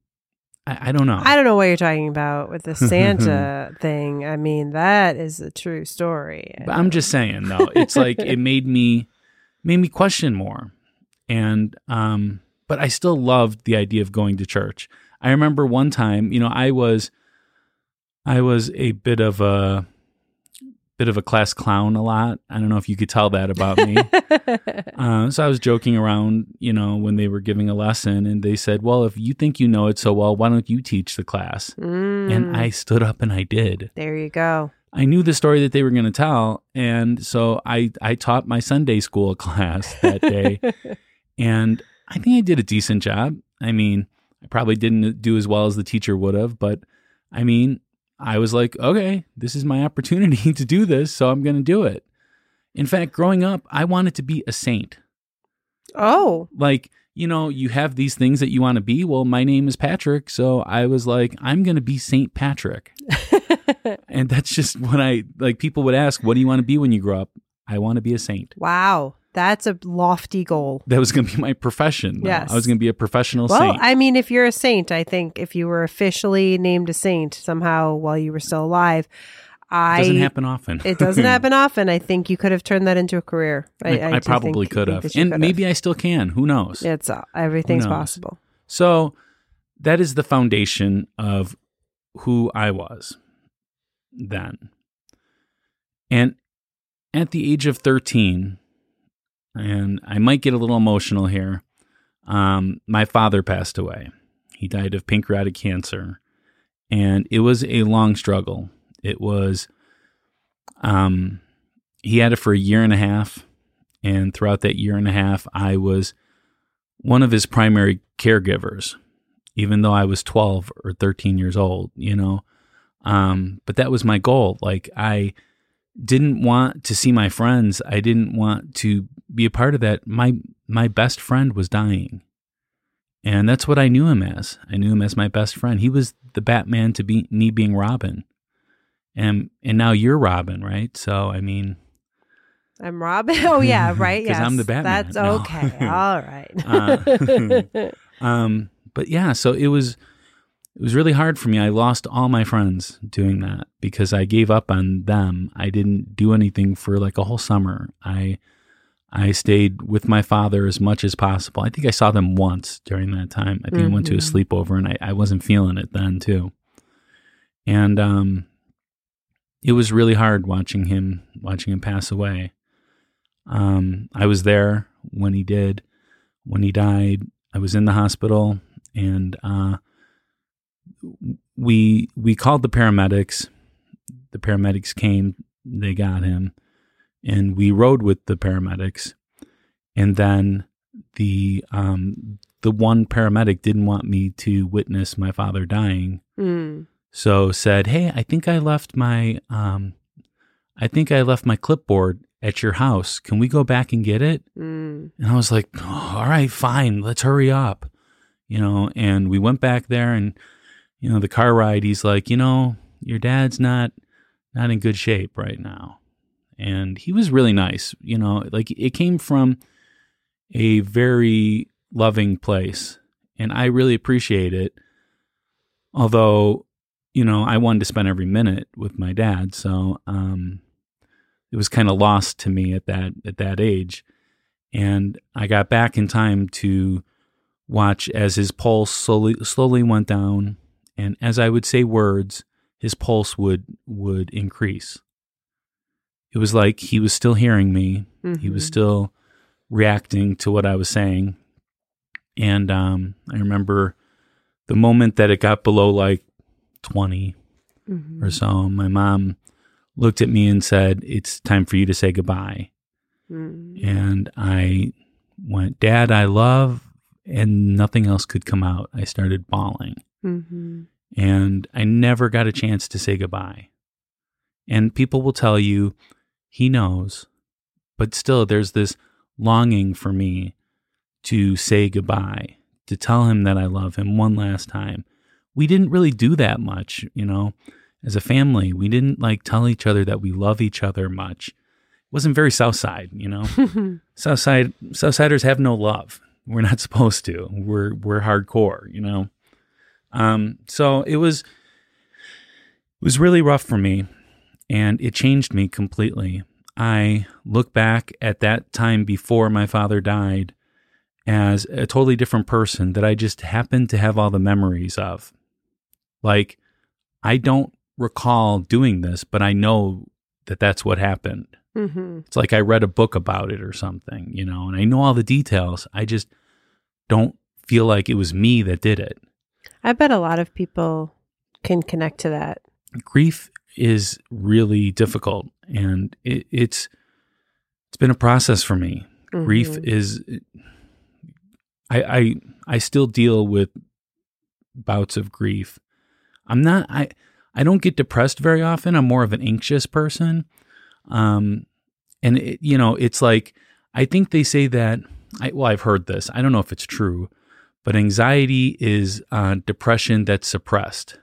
I, I don't know. I don't know what you're talking about with the Santa thing. I mean, that is a true story. But I'm just saying though, it's like it made me made me question more. And um, but I still loved the idea of going to church. I remember one time, you know, I was I was a bit of a bit of a class clown a lot. I don't know if you could tell that about me. uh, so I was joking around, you know, when they were giving a lesson, and they said, "Well, if you think you know it so well, why don't you teach the class?" Mm. And I stood up and I did. There you go. I knew the story that they were going to tell, and so I I taught my Sunday school class that day, and I think I did a decent job. I mean, I probably didn't do as well as the teacher would have, but I mean, I was like, okay, this is my opportunity to do this, so I'm going to do it. In fact, growing up, I wanted to be a saint. Oh. Like, you know, you have these things that you want to be. Well, my name is Patrick, so I was like, I'm going to be Saint Patrick. and that's just what I like people would ask, what do you want to be when you grow up? I want to be a saint. Wow. That's a lofty goal. That was going to be my profession. Though. Yes. I was going to be a professional well, saint. I mean, if you're a saint, I think if you were officially named a saint somehow while you were still alive, I doesn't happen often. it doesn't happen often. I think you could have turned that into a career. I, I, I probably think, could have, and maybe have. I still can. Who knows? It's uh, everything's knows? possible. So that is the foundation of who I was then, and at the age of thirteen, and I might get a little emotional here. Um, my father passed away. He died of pancreatic cancer, and it was a long struggle. It was, um, he had it for a year and a half, And throughout that year and a half, I was one of his primary caregivers, even though I was 12 or 13 years old, you know. Um, but that was my goal. Like, I didn't want to see my friends. I didn't want to be a part of that. My my best friend was dying. And that's what I knew him as. I knew him as my best friend. He was the Batman to be me being Robin. And and now you're Robin, right? So I mean I'm Robin. Oh yeah, right. Because yes. I'm the Batman. That's No. okay. All right. Uh, um but yeah, so it was it was really hard for me. I lost all my friends doing that because I gave up on them. I didn't do anything for like a whole summer. I I stayed with my father as much as possible. I think I saw them once during that time. I think I went to a Mhm. sleepover and I, I wasn't feeling it then too. And um it was really hard watching him watching him pass away. Um I was there when he did. When he died, I was in the hospital and uh we we called the paramedics. The paramedics came, they got him, and we rode with the paramedics. And then the um the one paramedic didn't want me to witness my father dying, Mm. so said, "Hey, I think I left my um I think I left my clipboard at your house. Can we go back and get it?" Mm. And I was like, oh, all right, fine, let's hurry up. You know, and we went back there and, you know, the car ride, he's like, you know, your dad's not not in good shape right now. And he was really nice, you know, like it came from a very loving place. And I really appreciate it. Although, you know, I wanted to spend every minute with my dad. So um it was kind of lost to me at that at that age and I got back in time to watch as his pulse slowly slowly went down, and as I would say words, his pulse would would increase. It was like he was still hearing me. He was Mhm. still reacting to what I was saying, and um, I remember the moment that it got below like twenty Mhm. or so. My mom looked at me and said, "It's time for you to say goodbye." Mm. and I went, Dad, I love, and nothing else could come out. I started bawling, Mhm. and I never got a chance to say goodbye. And people will tell you, he knows, but still, there's this longing for me to say goodbye, to tell him that I love him one last time. We didn't really do that much, you know, as a family. We didn't like tell each other that we love each other much. It wasn't very Southside, you know. Southside Southsiders have no love. We're not supposed to. We're we're hardcore, you know. Um, so it was it was really rough for me, and it changed me completely. I look back at that time before my father died as a totally different person that I just happened to have all the memories of. Like I don't recall doing this, but I know that that's what happened. Mhm. It's like I read a book about it or something, you know, and I know all the details. I just don't feel like it was me that did it. I bet a lot of people can connect to that. Grief is really difficult and it, it's it's been a process for me. Grief Mhm. is I I I still deal with bouts of grief. I'm not I I don't get depressed very often. I'm more of an anxious person. Um and it, you know, it's like I think they say that I well I've heard this. I don't know if it's true, but anxiety is uh, depression that's suppressed.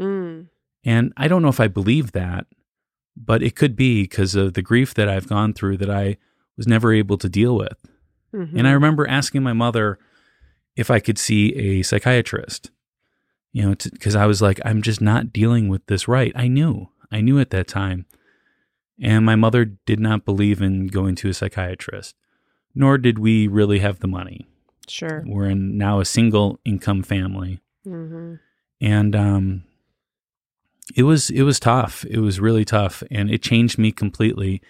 Mm. And I don't know if I believe that, but it could be because of the grief that I've gone through that I was never able to deal with. Mhm. And I remember asking my mother if I could see a psychiatrist, you know, because I was like, I'm just not dealing with this right. I knew, I knew at that time. And my mother did not believe in going to a psychiatrist, nor did we really have the money. Sure. We're in now a single income family. hmm And um, it was it was tough. It was really tough, and it changed me completely.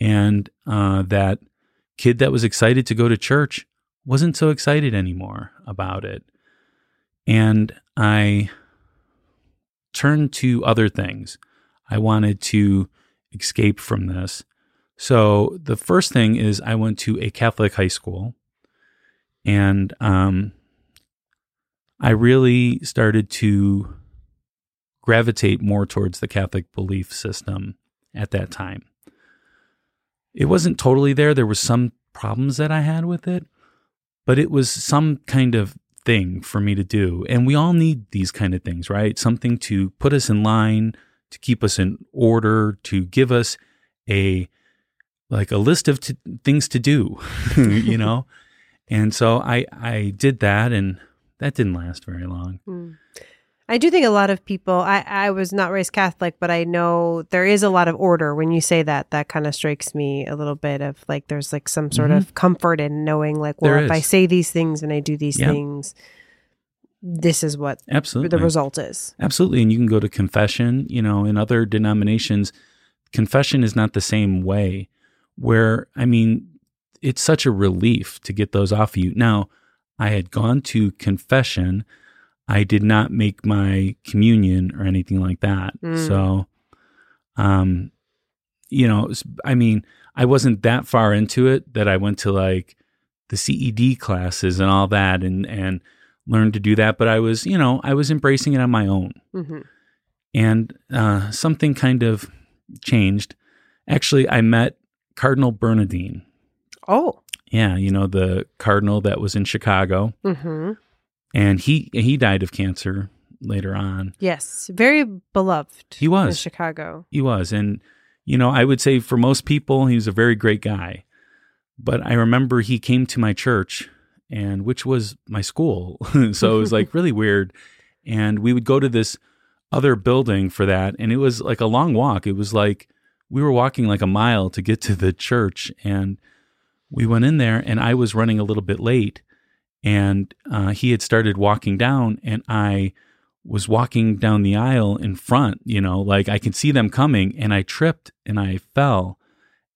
And uh, that kid that was excited to go to church wasn't so excited anymore about it. And I turned to other things. I wanted to escape from this. So the first thing is I went to a Catholic high school, and um, I really started to gravitate more towards the Catholic belief system at that time. It wasn't totally there. There were some problems that I had with it, but it was some kind of thing for me to do. And we all need these kind of things, right? Something to put us in line, to keep us in order, to give us a like a list of t- things to do, you know? and so I I did that and that didn't last very long. Mm. I do think a lot of people, I, I was not raised Catholic, but I know there is a lot of order. When you say that, that kind of strikes me a little bit of like there's like some sort mm-hmm. of comfort in knowing, like, well, if I say these things and I do these yep. things, this is what absolutely the result is. Absolutely. And you can go to confession, you know, in other denominations, confession is not the same way, where, I mean, it's such a relief to get those off of you. Now, I had gone to confession I did not make my communion or anything like that. Mm. So, um, you know, I mean, I wasn't that far into it that I went to like the CCD classes and all that and, and learned to do that. But I was, you know, I was embracing it on my own. Mm-hmm. And uh, something kind of changed. Actually, I met Cardinal Bernardin. Oh. Yeah, you know, the cardinal that was in Chicago. Mm-hmm and he he died of cancer later on. Yes, very beloved. He was in Chicago. He was, and you know, I would say for most people, he was a very great guy. But I remember he came to my church, and which was my school, so it was like really weird. And we would go to this other building for that, and it was like a long walk. It was like we were walking like a mile to get to the church, and we went in there, and I was running a little bit late and uh, he had started walking down and i was walking down the aisle in front you know like i could see them coming and i tripped and i fell.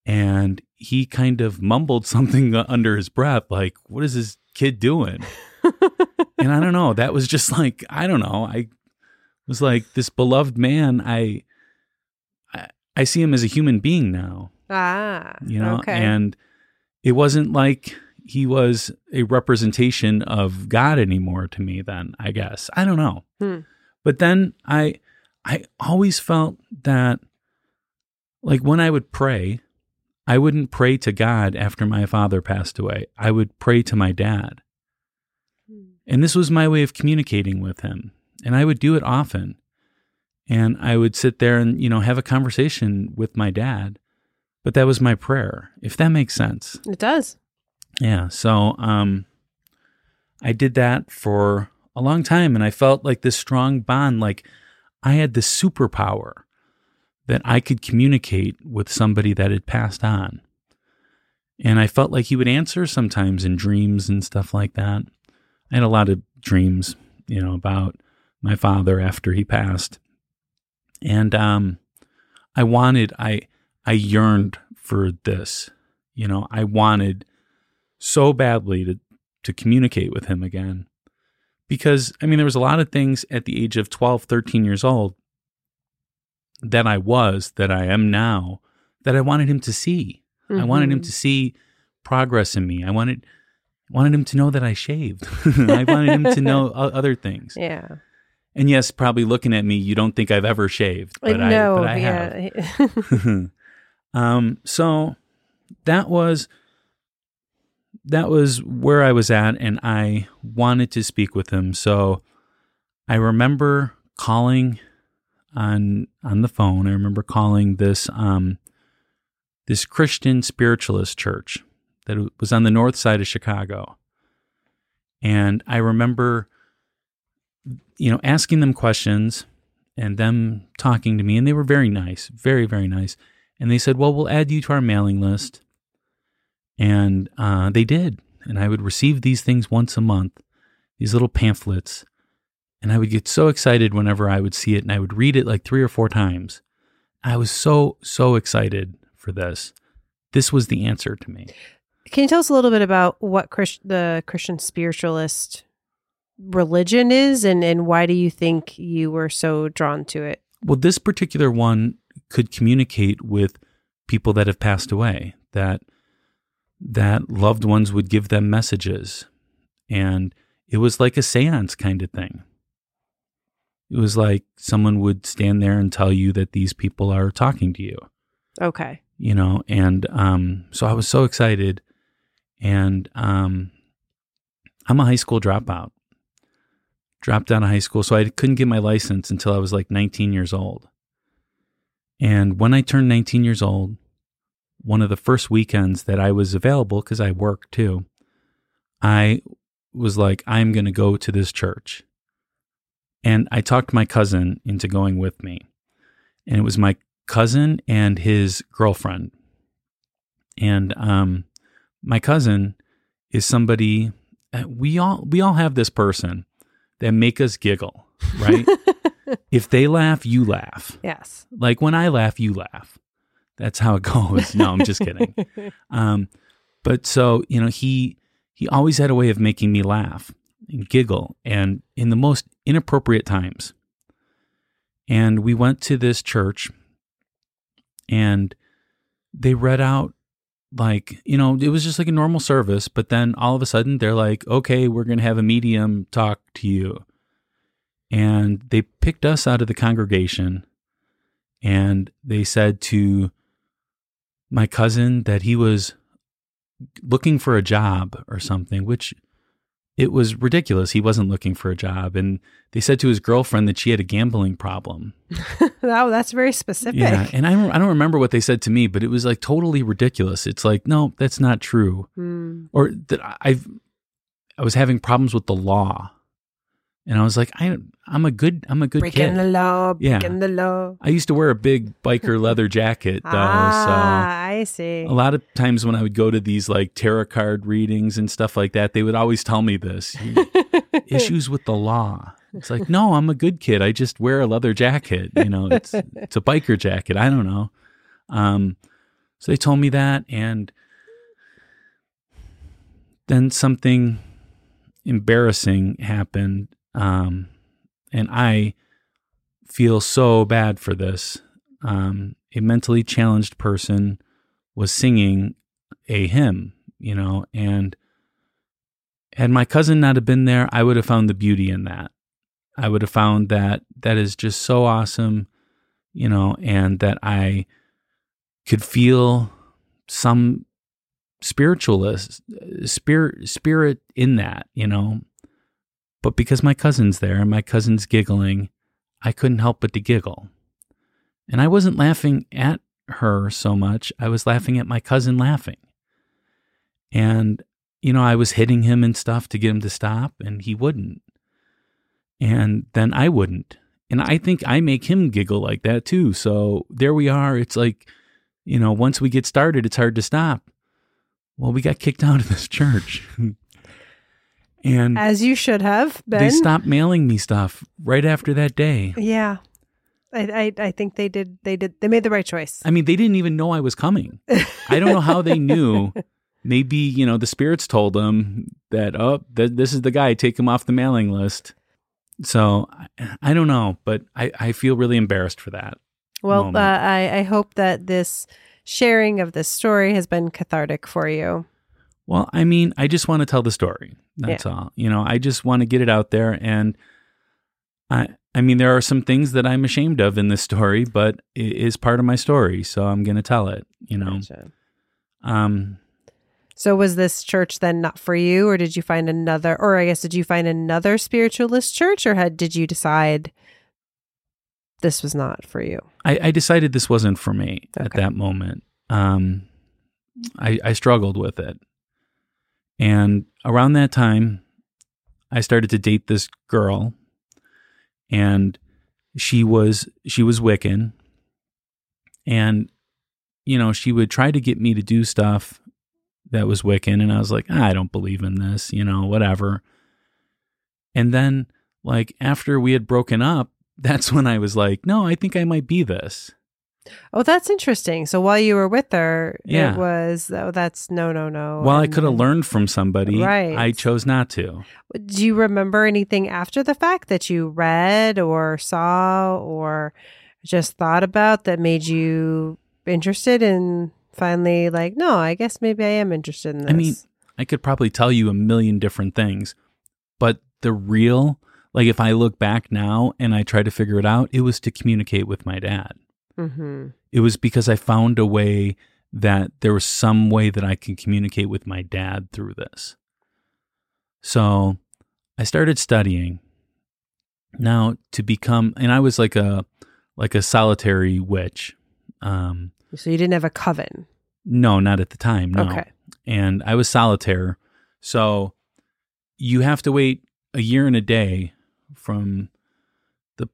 And he kind of mumbled something under his breath like what is this kid doing? And i don't know that was just like i don't know i was like this beloved man i i, I see him as a human being now. Ah you know okay. and it wasn't like he was a representation of God anymore to me then, I guess. I don't know. Hmm. But then I I always felt that like when I would pray, I wouldn't pray to God after my father passed away. I would pray to my dad. Hmm. And this was my way of communicating with him. And I would do it often. And I would sit there and, you know, have a conversation with my dad. But that was my prayer, if that makes sense. It does. Yeah. So um, I did that for a long time and I felt like this strong bond, like I had this superpower that I could communicate with somebody that had passed on. And I felt like he would answer sometimes in dreams and stuff like that. I had a lot of dreams, you know, about my father after he passed. And um, I wanted, I, I yearned for this. You know, I wanted so badly to to communicate with him again. Because I mean there was a lot of things at the age of 12, 13 years old that I was that I am now that I wanted him to see. Mm-hmm. I wanted him to mm-hmm. see progress in me. I wanted wanted him to know that I shaved. I wanted him to know other things. Yeah. And yes, probably looking at me, you don't think I've ever shaved, but no, I, but I yeah. have. um, so that was that was where I was at, and I wanted to speak with him. So I remember calling on on the phone. I remember calling this um, this Christian spiritualist church that was on the north side of Chicago, and I remember, you know, asking them questions and them talking to me, and they were very nice, very very nice. And they said, "Well, we'll add you to our mailing list." And uh, they did. And I would receive these things once a month, these little pamphlets. And I would get so excited whenever I would see it. And I would read it like three or four times. I was so, so excited for this. This was the answer to me. Can you tell us a little bit about what Christ- the Christian spiritualist religion is and, and why do you think you were so drawn to it? Well, this particular one could communicate with people that have passed away that that loved ones would give them messages. And it was like a seance kind of thing. It was like someone would stand there and tell you that these people are talking to you. Okay. you know and um so i was so excited. And um i'm a high school dropout. Dropped out of high school so i couldn't get my license until i was like 19 years old. And when i turned 19 years old one of the first weekends that i was available because i work too i was like i'm going to go to this church and i talked my cousin into going with me and it was my cousin and his girlfriend. And um, my cousin is somebody uh, we all we all have this person that make us giggle, right? if they laugh, you laugh. Yes. Like when I laugh, you laugh. That's how it goes. No, I'm just kidding. Um, but so you know, he he always had a way of making me laugh and giggle, and in the most inappropriate times. And we went to this church and they read out like you know it was just like a normal service but then all of a sudden they're like okay we're going to have a medium talk to you and they picked us out of the congregation and they said to my cousin that he was looking for a job or something which it was ridiculous he wasn't looking for a job and they said to his girlfriend that she had a gambling problem oh, that's very specific. yeah, and I don't, I don't remember what they said to me, but it was like totally ridiculous. It's like, no, that's not true. Hmm. Or that I've I was having problems with the law, and I was like, I I'm a good I'm a good Breaking kid. the law. Yeah. Breaking the law. I used to wear a big biker leather jacket though, ah, I see. a lot of times when I would go to these like tarot card readings and stuff like that, they would always tell me this issues with the law. It's like, no, I'm a good kid. I just wear a leather jacket. You know, it's it's a biker jacket. I don't know. Um, so they told me that, and then something embarrassing happened, um, and I feel so bad for this. Um, a mentally challenged person was singing a hymn, you know, and had my cousin not have been there, I would have found the beauty in that. I would have found that that is just so awesome, you know, and that I could feel some spiritualist spirit spirit in that, you know. But because my cousin's there and my cousin's giggling, I couldn't help but to giggle. And I wasn't laughing at her so much, I was laughing at my cousin laughing. And you know, I was hitting him and stuff to get him to stop, and he wouldn't. And then I wouldn't. And I think I make him giggle like that too. So there we are. It's like, you know, once we get started, it's hard to stop. Well, we got kicked out of this church. and As you should have been. they stopped mailing me stuff right after that day. Yeah. I, I I think they did they did they made the right choice. I mean, they didn't even know I was coming. I don't know how they knew. Maybe, you know, the spirits told them that, oh, th- this is the guy, take him off the mailing list. So I, I don't know, but I, I feel really embarrassed for that. Well, uh. I I hope that this sharing of this story has been cathartic for you. Well, I mean, I just want to tell the story. That's all. You know, I just want to get it out there and I I mean, there are some things that I'm ashamed of in this story, but it is part of my story, so I'm going to tell it, you know. Gotcha. Um So was this church then not for you, or did you find another, or I guess did you find another spiritualist church, or had did you decide this was not for you? I, I decided this wasn't for me at that moment. Um, I, I struggled with it. And around that time, I started to date this girl, and she was she was Wiccan, and you know she would try to get me to do stuff that was Wiccan, and I was like, "Ah, I don't believe in this, you know, whatever. And then, like after we had broken up, that's when I was like, no, I think I might be this. Oh, that's interesting. So while you were with her, Yeah. it was oh, that's no, no, no. While I could have learned from somebody, Right. I chose not to. Do you remember anything after the fact that you read or saw or just thought about that made you interested in finally like, no, I guess maybe I am interested in this? I mean, I could probably tell you a million different things, but the real, like if I look back now and I try to figure it out, it was to communicate with my dad. Hmm It was because I found a way that there was some way that I can communicate with my dad through this. So I started studying now to become, and I was like a like a solitary witch. Um, so you didn't have a coven. no, not at the time. No, Okay. and I was solitaire. So you have to wait a year and a day from the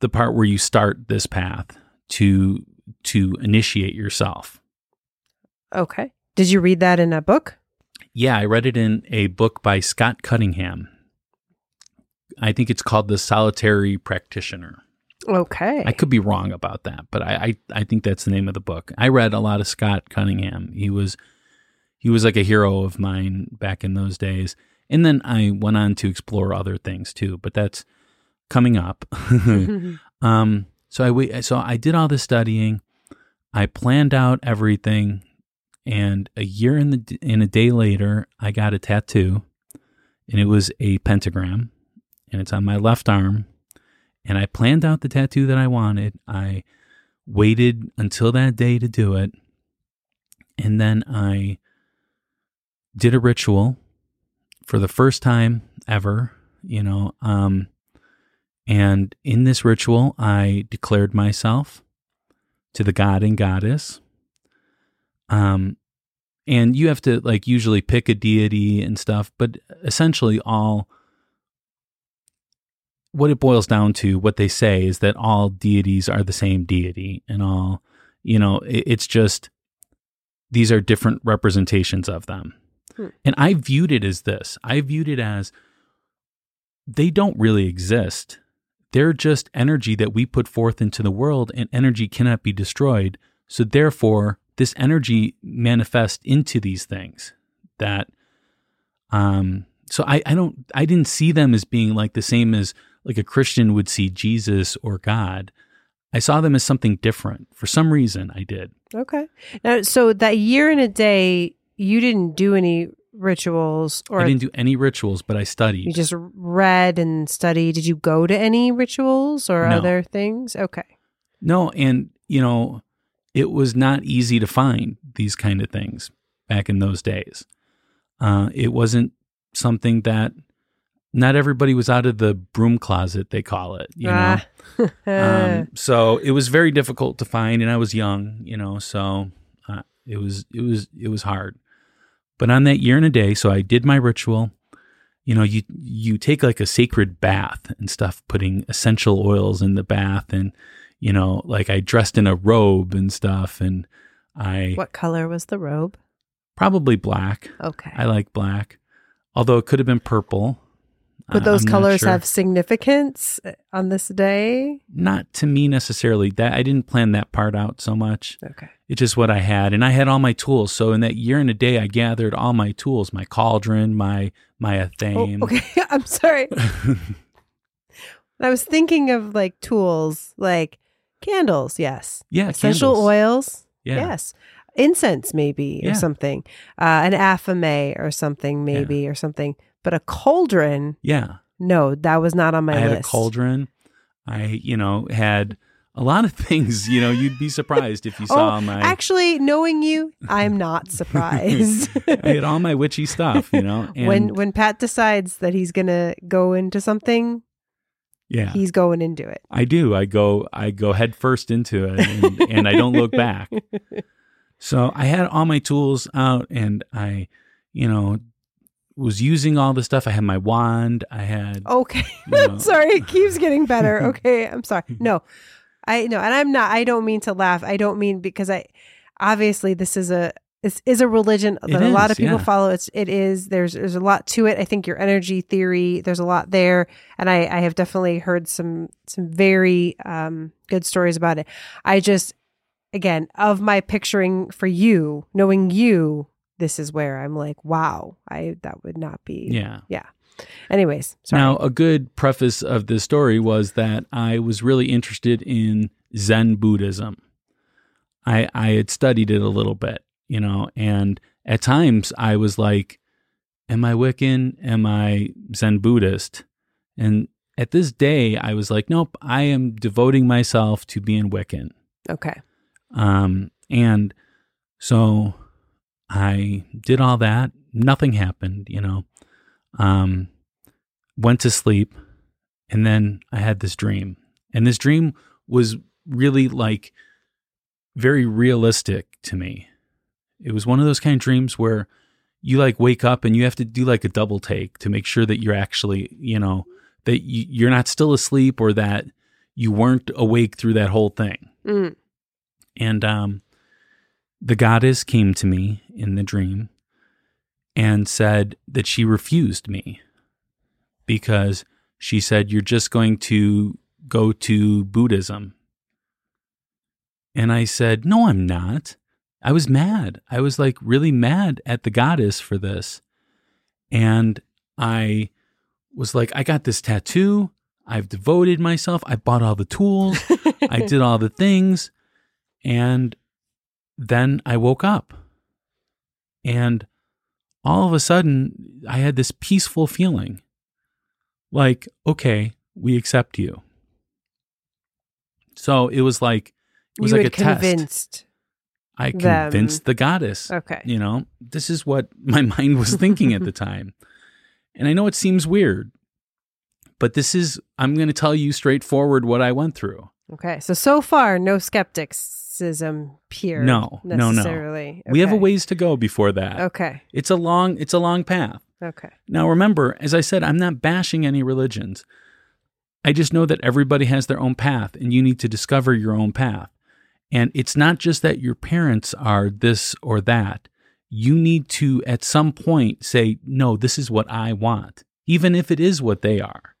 the part where you start this path to to initiate yourself. Okay. Did you read that in a book? Yeah, I read it in a book by Scott Cunningham. I think it's called The Solitary Practitioner. Okay. I could be wrong about that, but I, I, I think that's the name of the book. I read a lot of Scott Cunningham. He was he was like a hero of mine back in those days. And then I went on to explore other things too, but that's coming up. um, so I. So I did all the studying. I planned out everything, and a year in the in a day later, I got a tattoo, and it was a pentagram, and it's on my left arm. And I planned out the tattoo that I wanted. I waited until that day to do it, and then I did a ritual for the first time ever. You know, um, and in this ritual, I declared myself to the god and goddess. Um, and you have to like usually pick a deity and stuff, but essentially all what it boils down to, what they say is that all deities are the same deity and all, you know, it, it's just these are different representations of them. Hmm. And I viewed it as this I viewed it as they don't really exist. They're just energy that we put forth into the world, and energy cannot be destroyed. So, therefore, this energy manifests into these things that, um, so I, I don't, I didn't see them as being like the same as like a Christian would see Jesus or God. I saw them as something different. For some reason, I did. okay. Now, so that year and a day, you didn't do any rituals or I didn't do any rituals, but I studied. you just read and studied. Did you go to any rituals or No. other things? Okay. No, and you know, it was not easy to find these kind of things back in those days. Uh, it wasn't something that not everybody was out of the broom closet, they call it. You know, Ah. um, so it was very difficult to find, and I was young, you know, so uh, it was it was it was hard. But on that year and a day, so I did my ritual. You know, you you take like a sacred bath and stuff, putting essential oils in the bath, and you know, like I dressed in a robe and stuff, and I what color was the robe? probably black. Okay. I like black, although it could have been purple. But those I'm colors sure. have significance uh, on this day. not to me necessarily. That I didn't plan that part out so much. Okay. It's just what I had, and I had all my tools. So in that year and a day, I gathered all my tools: my cauldron, my my Oh, okay. I'm sorry. I was thinking of like tools, like candles. Yes. yeah, Essential candles. oils. Yeah. Yes. Incense, maybe, Yeah. or something. Uh, an athame or something, maybe, or something. But a cauldron, Yeah, no, that was not on my list. I had a cauldron. I, you know, had a lot of things. You know, you'd be surprised if you saw Oh, my. Actually, knowing you, I'm not surprised. I had all my witchy stuff. You know, and when when Pat decides that he's gonna go into something, yeah, he's going into it. I do. I go. I go head first into it, and, and I don't look back. So I had all my tools out, and I, you know, was using all the stuff. I had my wand. I had. Okay. You know. Sorry. It keeps getting better. Okay. I'm sorry. No, I no, and I'm not. I don't mean to laugh. I don't mean because I obviously this is a this is a religion that a lot of people yeah. follow. It's it is there's there's a lot to it. I think your energy theory there's a lot there, and I I have definitely heard some some very um good stories about it. I just again of my picturing for you knowing you this is where i'm like wow i that would not be Yeah. Yeah. Anyways sorry Now, a good preface of this story was that I was really interested in Zen Buddhism. I I had studied it a little bit, you know, and at times I was like, Am I Wiccan? Am I Zen Buddhist? And at this day, I was like, Nope, I am devoting myself to being Wiccan. Okay. Um, and so I did all that. Nothing happened, you know. Um, went to sleep, and then I had this dream. And this dream was really like very realistic to me. It was one of those kind of dreams where you like wake up and you have to do like a double take to make sure that you're actually, you know, that you're not still asleep or that you weren't awake through that whole thing. Mm. And um, the goddess came to me in the dream and said that she refused me because she said, You're just going to go to Buddhism. And I said, No, I'm not. I was mad. I was like really mad at the goddess for this. And I was like, I got this tattoo. I've devoted myself. I bought all the tools. I did all the things. And then I woke up. And all of a sudden, I had this peaceful feeling like, okay, we accept you. So it was like, it was you like a test. convinced. I them. convinced the goddess. Okay. You know, this is what my mind was thinking at the time. And I know it seems weird, but this is, I'm going to tell you straightforward what I went through. Okay. So so far, no skepticism here. No, no, no. necessarily. We have a ways to go before that. Okay. It's a long, it's a long path. Okay. Now, remember, as I said, I'm not bashing any religions. I just know that everybody has their own path and you need to discover your own path. And it's not just that your parents are this or that. You need to, at some point, say, no, this is what I want, even if it is what they are.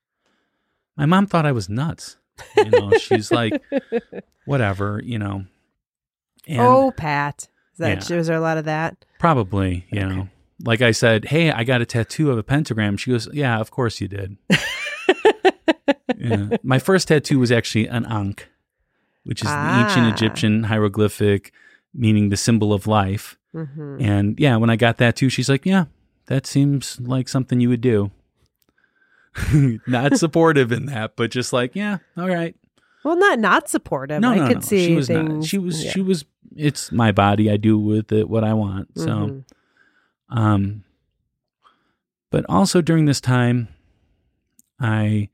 My mom thought I was nuts. You know, she's like, whatever, you know. And oh, Pat. Is that Yeah. was there a lot of that? Probably, you know. Like I said, hey, I got a tattoo of a pentagram. She goes, yeah, of course you did. yeah. My first tattoo was actually an Ankh, which is the ancient Ah. Egyptian hieroglyphic meaning the symbol of life. hmm And yeah, when I got that too, she's like, yeah, that seems like something you would do. Not supportive in that, but just like, yeah, all right. Well, not not supportive. No, I no, could no. see she was things. not. She was. yeah. She was. It's my body. I do with it what I want. So, Mhm. um, but also during this time, I,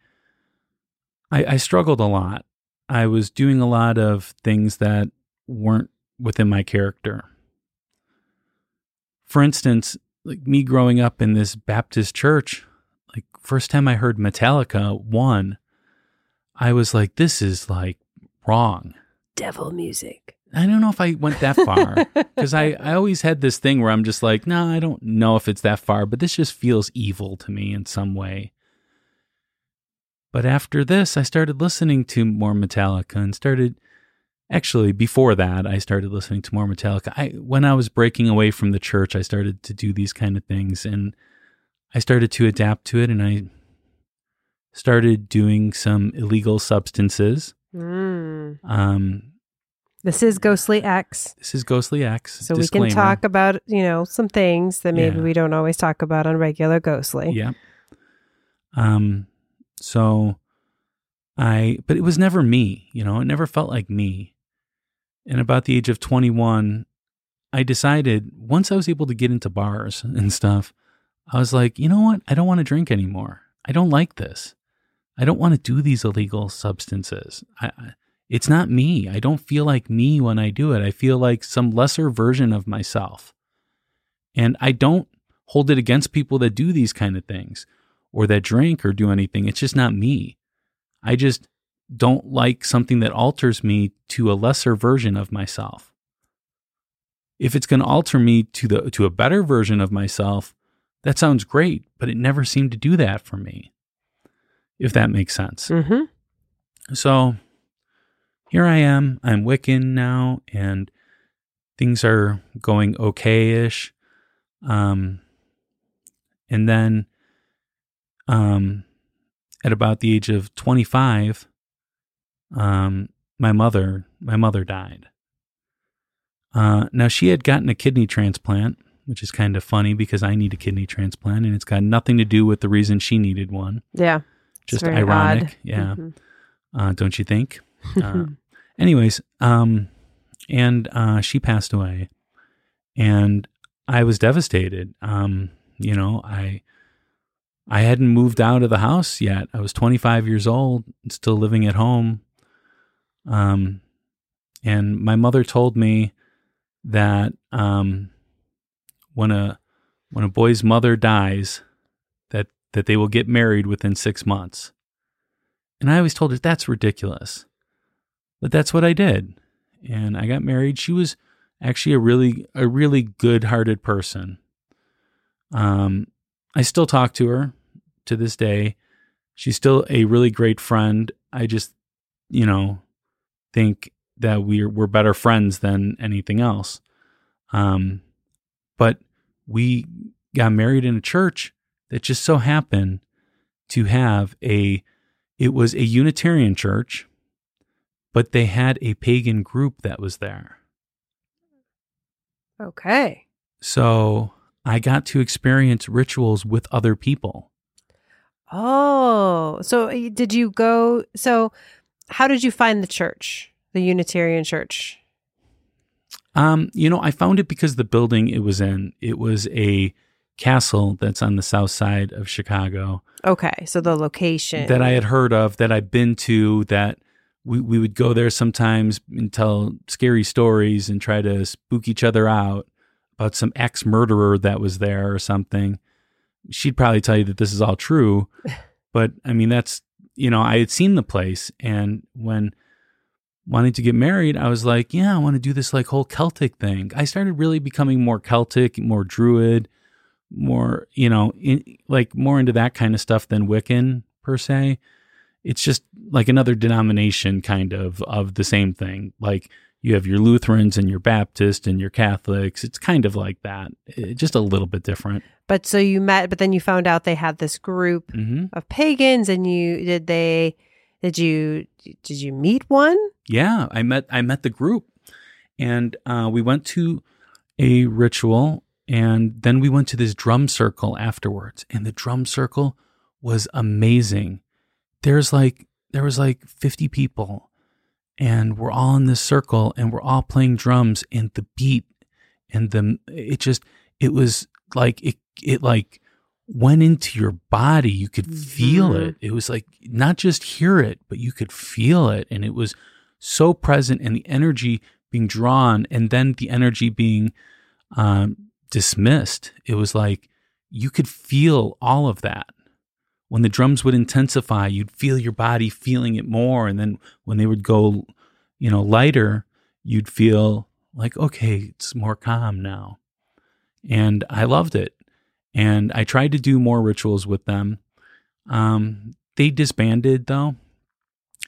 I, I struggled a lot. I was doing a lot of things that weren't within my character. For instance, like me growing up in this Baptist church, like first time I heard Metallica one, I was like, this is like wrong. devil music. I don't know if I went that far because I, I always had this thing where I'm just like, no, I don't know if it's that far, but this just feels evil to me in some way. But after this, I started listening to more Metallica and started actually before that, I started listening to more Metallica. I when I was breaking away from the church, I started to do these kind of things and I started to adapt to it and I started doing some illegal substances. Mm. Um, This is Ghostly X. this is Ghostly X. So we can talk about, you know, some things that maybe Yeah. we don't always talk about on regular Ghostly. Yeah. Um, so I, but it was never me, you know, it never felt like me. And about the age of 21, I decided once I was able to get into bars and stuff, I was like, you know what? I don't want to drink anymore. I don't like this. I don't want to do these illegal substances. I, it's not me. I don't feel like me when I do it. I feel like some lesser version of myself. And I don't hold it against people that do these kind of things or that drink or do anything. It's just not me. I just don't like something that alters me to a lesser version of myself. If it's going to alter me to the to a better version of myself, that sounds great, but it never seemed to do that for me. If that makes sense. Mm-hmm. So here I am. I'm Wiccan now, and things are going okay-ish. Um, and then, um, at about the age of 25, um, my mother, my mother died. Uh, now, she had gotten a kidney transplant, which is kind of funny because I need a kidney transplant and it's got nothing to do with the reason she needed one. Yeah. Just ironic. Odd. Yeah. Mm-hmm. Uh, don't you think? Uh, anyways, um, and uh, she passed away. And I was devastated. Um, you know, I I hadn't moved out of the house yet. I was 25 years old, still living at home. Um, and my mother told me that um, when a when a boy's mother dies, that they will get married within six months. And I always told her that's ridiculous, but that's what I did, and I got married. She was actually a really a really good-hearted person. Um, I still talk to her to this day. She's still a really great friend. I just, you know, think that we're we're better friends than anything else. Um, but we got married in a church that just so happened to have a it was a Unitarian church, but they had a pagan group that was there. Okay. So I got to experience rituals with other people. Oh, so uh, did you go? So, how did you find the church, the Unitarian church? Um, you know, I found it because the building it was in, it was a castle that's on the south side of Chicago. Okay, so the location that I had heard of, that I'd been to, that we, we would go there sometimes and tell scary stories and try to spook each other out about some ex murderer that was there or something. She'd probably tell you that this is all true. but I mean, that's, you know, I had seen the place. And when wanting to get married, I was like, yeah, I want to do this like whole Celtic thing. I started really becoming more Celtic, more Druid, more, you know, in, like more into that kind of stuff than Wiccan per se. It's just like another denomination kind of of the same thing. Like you have your Lutherans and your Baptists and your Catholics. It's kind of like that, it, just a little bit different. But so you met, but then you found out they had this group mm-hmm. of pagans, and you did they did you did you meet one? Yeah, I met I met the group, and uh, we went to a ritual, and then we went to this drum circle afterwards, and the drum circle was amazing. There's like there was like 50 people and we're all in this circle and we're all playing drums and the beat and the it just it was like it it like went into your body you could mm-hmm. feel it it was like not just hear it but you could feel it and it was so present and the energy being drawn and then the energy being um, dismissed it was like you could feel all of that when the drums would intensify, you'd feel your body feeling it more. And then when they would go, you know, lighter, you'd feel like, okay, it's more calm now. And I loved it. And I tried to do more rituals with them. Um, they disbanded though.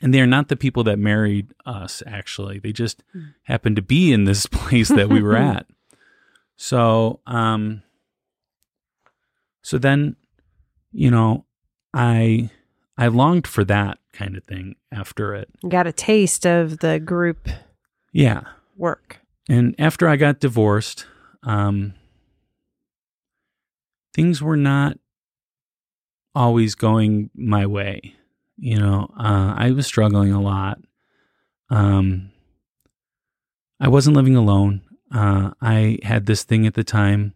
And they're not the people that married us, actually. They just mm. happened to be in this place that we were at. So, um, so then, you know, I I longed for that kind of thing after it. Got a taste of the group yeah work. And after I got divorced, um, things were not always going my way. You know, uh, I was struggling a lot. Um, I wasn't living alone. Uh, I had this thing at the time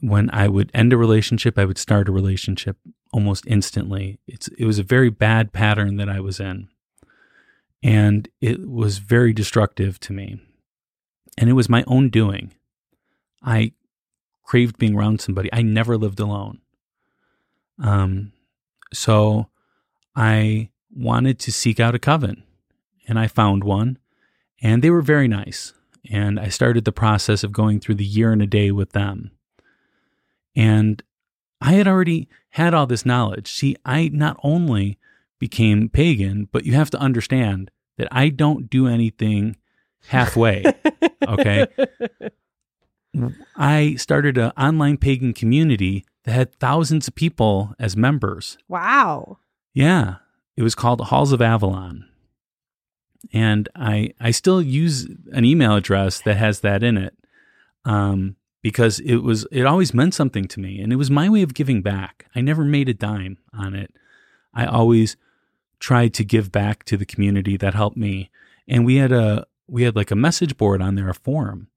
when I would end a relationship, I would start a relationship almost instantly. It's it was a very bad pattern that I was in. And it was very destructive to me. And it was my own doing. I craved being around somebody. I never lived alone. Um so I wanted to seek out a coven and I found one and they were very nice. And I started the process of going through the year and a day with them. And I had already had all this knowledge. See, I not only became pagan, but you have to understand that I don't do anything halfway. okay. I started an online pagan community that had thousands of people as members. Wow. Yeah. It was called Halls of Avalon. And I I still use an email address that has that in it, um, because it was it always meant something to me, and it was my way of giving back. I never made a dime on it. I always tried to give back to the community that helped me, and we had a we had like a message board on there, a forum.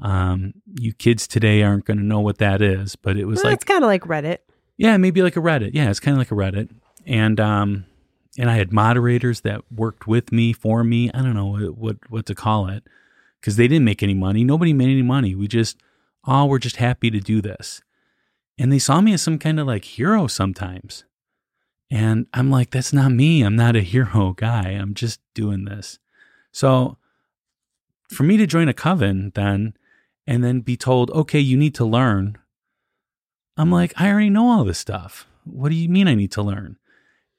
Um, you kids today aren't going to know what that is, but it was Well, like it's kind of like Reddit. yeah, maybe like a Reddit. Yeah, it's kind of like a Reddit. And um and I had moderators that worked with me for me. I don't know what what, what to call it cuz they didn't make any money. Nobody made any money. We just all were just happy to do this. And they saw me as some kind of like hero sometimes. And I'm like that's not me. I'm not a hero guy. I'm just doing this. So for me to join a coven then and then be told, "Okay, you need to learn." I'm like, I already know all this stuff. What do you mean I need to learn?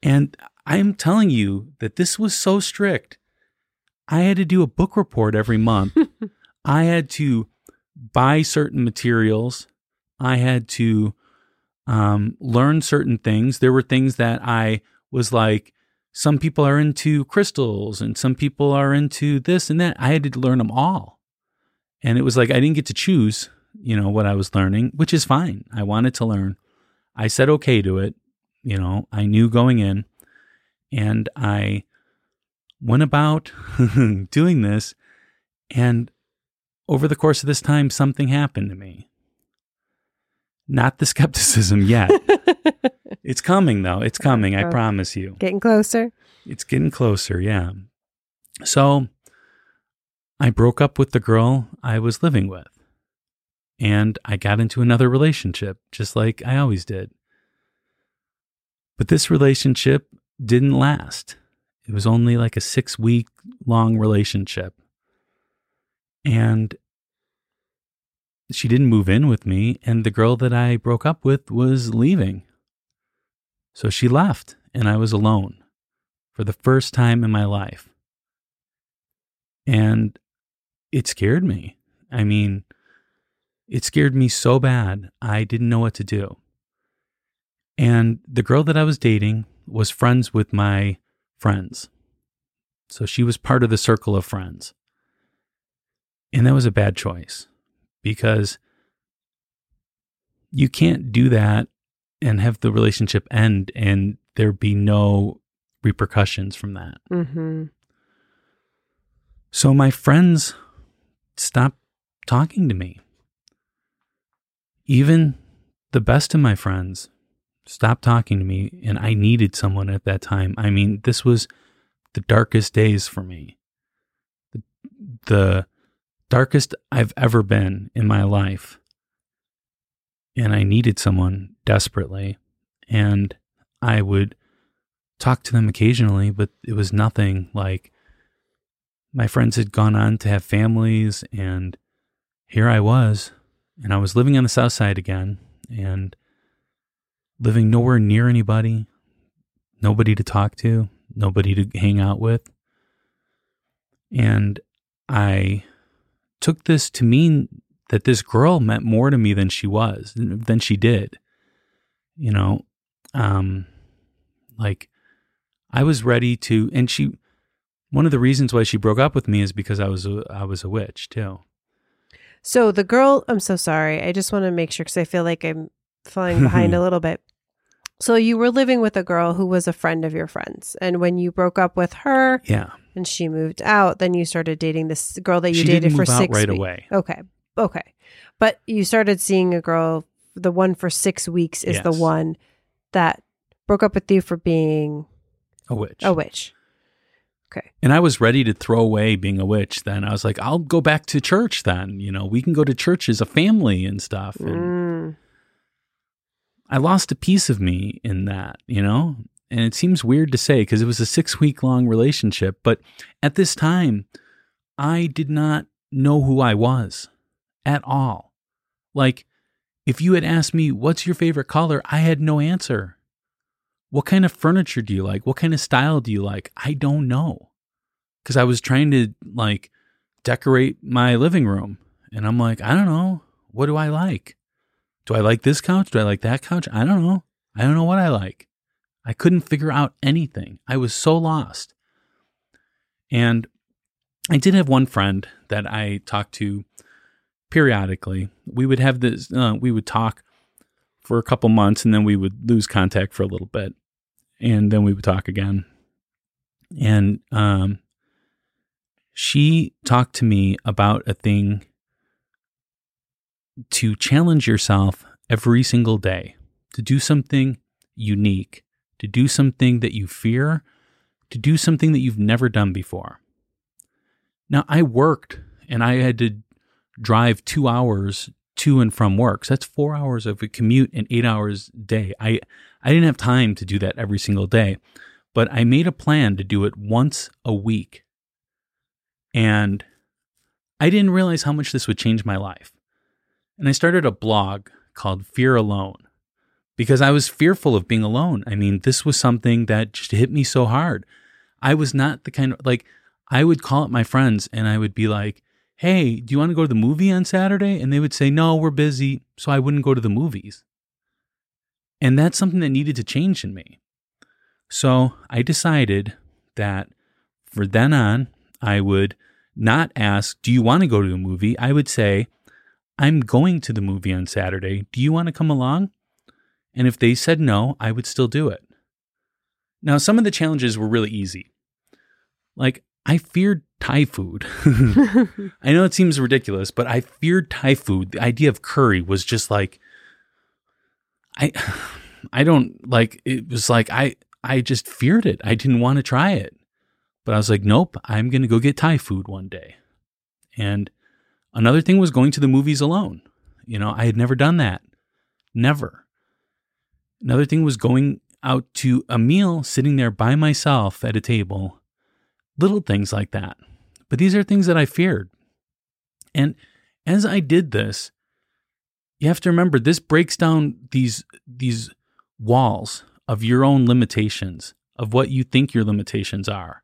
And I'm telling you that this was so strict. I had to do a book report every month. I had to buy certain materials. I had to um, learn certain things. There were things that I was like, some people are into crystals and some people are into this and that. I had to learn them all. And it was like I didn't get to choose, you know, what I was learning, which is fine. I wanted to learn. I said okay to it. You know, I knew going in and I went about doing this. And over the course of this time, something happened to me. Not the skepticism yet. it's coming, though. It's coming. I promise you. Getting closer. It's getting closer, yeah. So I broke up with the girl I was living with. And I got into another relationship, just like I always did. But this relationship didn't last. It was only like a six week long relationship. And she didn't move in with me. And the girl that I broke up with was leaving. So she left, and I was alone for the first time in my life. And it scared me. I mean, it scared me so bad, I didn't know what to do. And the girl that I was dating was friends with my friends. So she was part of the circle of friends. And that was a bad choice because you can't do that and have the relationship end and there be no repercussions from that. Mm-hmm. So my friends stopped talking to me. Even the best of my friends stopped talking to me, and I needed someone at that time. I mean, this was the darkest days for me. The, the darkest I've ever been in my life. And I needed someone desperately. And I would talk to them occasionally, but it was nothing like my friends had gone on to have families and here I was and I was living on the south side again and living nowhere near anybody, nobody to talk to, nobody to hang out with. And I took this to mean that this girl meant more to me than she was, than she did. You know, um like I was ready to and she one of the reasons why she broke up with me is because I was a, I was a witch too. So the girl, I'm so sorry. I just want to make sure because I feel like I'm falling behind a little bit. So you were living with a girl who was a friend of your friends, and when you broke up with her Yeah. and she moved out, then you started dating this girl that you she dated for six right weeks. away. Okay, okay, but you started seeing a girl. The one for six weeks is the one that broke up with you for being A witch. a witch. Okay. And I was ready to throw away being a witch then. I was like, I'll go back to church then. You know, we can go to church as a family and stuff. And. I lost a piece of me in that, you know? And it seems weird to say because it was a six week long relationship. But at this time, I did not know who I was at all. Like, if you had asked me, what's your favorite color? I had no answer. What kind of furniture do you like? What kind of style do you like? I don't know. Because I was trying to like decorate my living room. And I'm like, I don't know. What do I like? Do I like this couch? Do I like that couch? I don't know. I don't know what I like. I couldn't figure out anything. I was so lost. And I did have one friend that I talked to periodically. We would have this, uh, we would talk for a couple months and then we would lose contact for a little bit. And then we would talk again. And um, she talked to me about a thing to challenge yourself every single day, to do something unique, to do something that you fear, to do something that you've never done before. Now, I worked and I had to drive two hours to and from work. So that's four hours of a commute and eight hours a day. I, I didn't have time to do that every single day, but I made a plan to do it once a week. And I didn't realize how much this would change my life. And I started a blog called Fear Alone because I was fearful of being alone. I mean, this was something that just hit me so hard. I was not the kind of like, I would call up my friends and I would be like, Hey, do you want to go to the movie on Saturday? And they would say, No, we're busy. So I wouldn't go to the movies. And that's something that needed to change in me. So I decided that for then on, I would not ask, Do you want to go to a movie? I would say, I'm going to the movie on Saturday. Do you want to come along? And if they said no, I would still do it. Now, some of the challenges were really easy. Like, I feared Thai food. I know it seems ridiculous, but I feared Thai food. The idea of curry was just like I I don't like it was like I I just feared it. I didn't want to try it. But I was like, nope, I'm going to go get Thai food one day. And another thing was going to the movies alone. You know, I had never done that. Never. Another thing was going out to a meal, sitting there by myself at a table little things like that. But these are things that I feared. And as I did this, you have to remember this breaks down these these walls of your own limitations, of what you think your limitations are.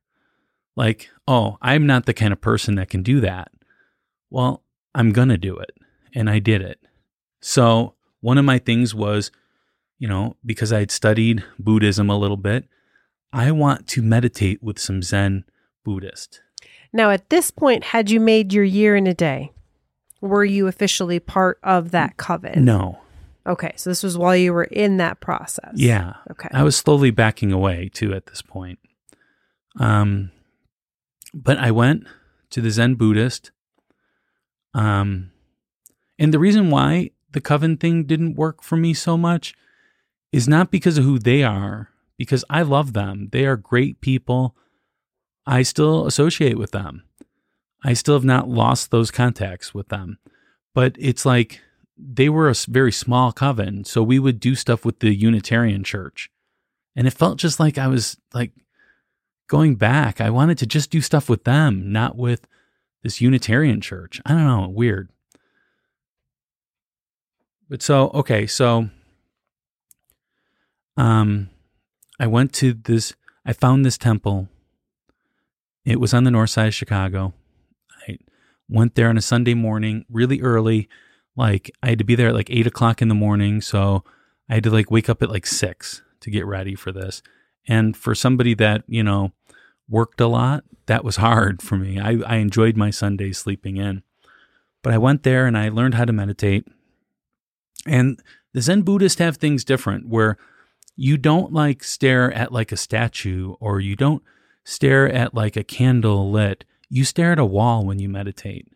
Like, oh, I'm not the kind of person that can do that. Well, I'm going to do it. And I did it. So, one of my things was, you know, because I had studied Buddhism a little bit, I want to meditate with some Zen Buddhist. Now, at this point, had you made your year in a day? Were you officially part of that coven? No. Okay, so this was while you were in that process. Yeah. Okay. I was slowly backing away too at this point. Um, but I went to the Zen Buddhist. Um, and the reason why the coven thing didn't work for me so much is not because of who they are, because I love them. They are great people. I still associate with them. I still have not lost those contacts with them. But it's like they were a very small coven. So we would do stuff with the Unitarian church. And it felt just like I was like going back. I wanted to just do stuff with them, not with this Unitarian church. I don't know, weird. But so, okay, so um I went to this I found this temple it was on the north side of Chicago. I went there on a Sunday morning, really early. Like I had to be there at like eight o'clock in the morning. So I had to like wake up at like six to get ready for this. And for somebody that, you know, worked a lot, that was hard for me. I, I enjoyed my Sundays sleeping in. But I went there and I learned how to meditate. And the Zen Buddhists have things different where you don't like stare at like a statue or you don't stare at like a candle lit. You stare at a wall when you meditate.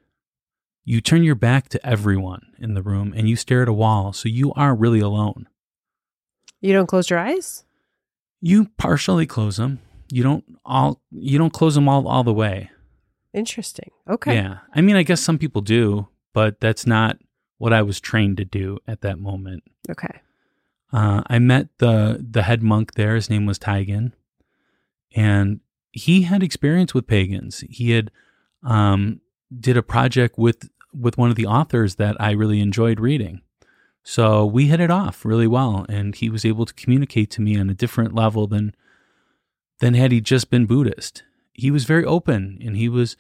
You turn your back to everyone in the room and you stare at a wall, so you are really alone. You don't close your eyes? You partially close them. You don't all you don't close them all all the way. Interesting. Okay. Yeah. I mean, I guess some people do, but that's not what I was trained to do at that moment. Okay. Uh, I met the the head monk there. His name was Taigen, and he had experience with pagans. He had um, did a project with with one of the authors that I really enjoyed reading. So we hit it off really well, and he was able to communicate to me on a different level than than had he just been Buddhist. He was very open, and he was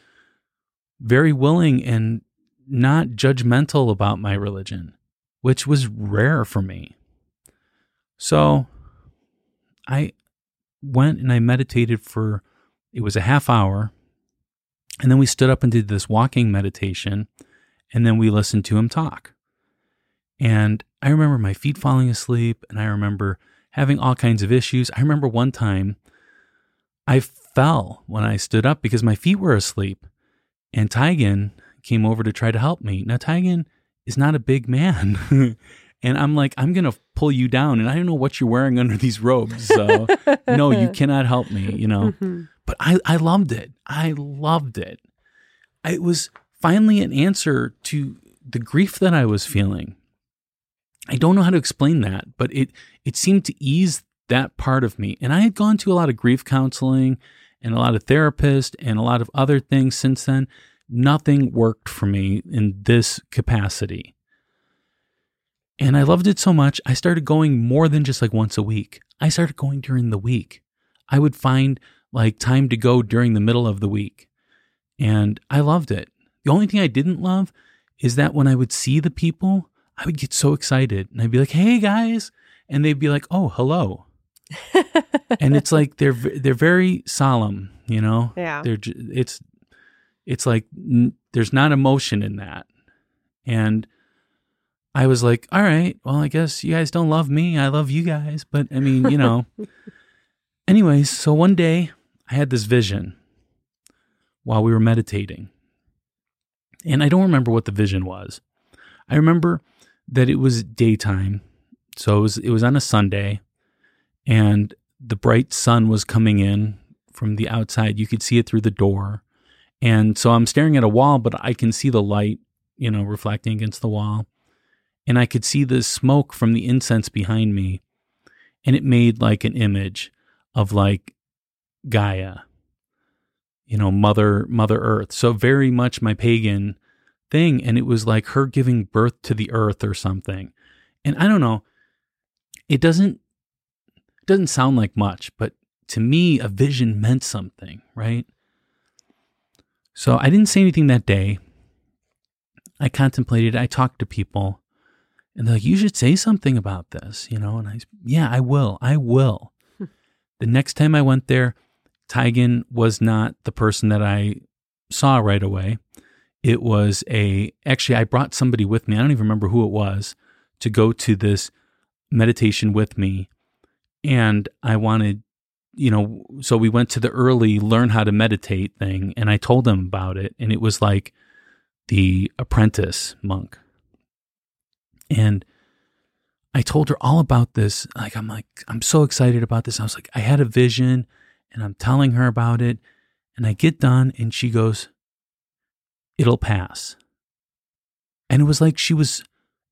very willing and not judgmental about my religion, which was rare for me. So I went and I meditated for it was a half hour And then we stood up and did this walking meditation. And then we listened to him talk. And I remember my feet falling asleep. And I remember having all kinds of issues. I remember one time I fell when I stood up because my feet were asleep. And Taigen came over to try to help me. Now, Taigen is not a big man. and I'm like, I'm going to pull you down. And I don't know what you're wearing under these robes. So, no, you cannot help me, you know. Mm-hmm. But I, I loved it. I loved it. It was finally an answer to the grief that I was feeling. I don't know how to explain that, but it it seemed to ease that part of me. And I had gone to a lot of grief counseling and a lot of therapists and a lot of other things since then nothing worked for me in this capacity. And I loved it so much, I started going more than just like once a week. I started going during the week. I would find like time to go during the middle of the week. And I loved it. The only thing I didn't love is that when I would see the people, I would get so excited and I'd be like, "Hey guys." And they'd be like, "Oh, hello." And it's like they're they're very solemn, you know? Yeah. They're it's it's like n- there's not emotion in that. And I was like, all right, well, I guess you guys don't love me. I love you guys. But I mean, you know. Anyways, so one day I had this vision while we were meditating. And I don't remember what the vision was. I remember that it was daytime. So it was it was on a Sunday and the bright sun was coming in from the outside. You could see it through the door. And so I'm staring at a wall, but I can see the light, you know, reflecting against the wall. And I could see the smoke from the incense behind me. And it made like an image of like Gaia, you know, Mother, Mother Earth. So very much my pagan thing. And it was like her giving birth to the earth or something. And I don't know, it doesn't, doesn't sound like much, but to me, a vision meant something, right? So I didn't say anything that day. I contemplated, I talked to people, and they're like, you should say something about this, you know? And I, yeah, I will. I will. Hmm. the next time I went there, Taigen was not the person that I saw right away. It was a, actually, I brought somebody with me. I don't even remember who it was to go to this meditation with me. And I wanted you know, so we went to the early learn how to meditate thing and I told them about it. And it was like the apprentice monk. And I told her all about this. Like, I'm like, I'm so excited about this. I was like, I had a vision and I'm telling her about it. And I get done and she goes, It'll pass. And it was like she was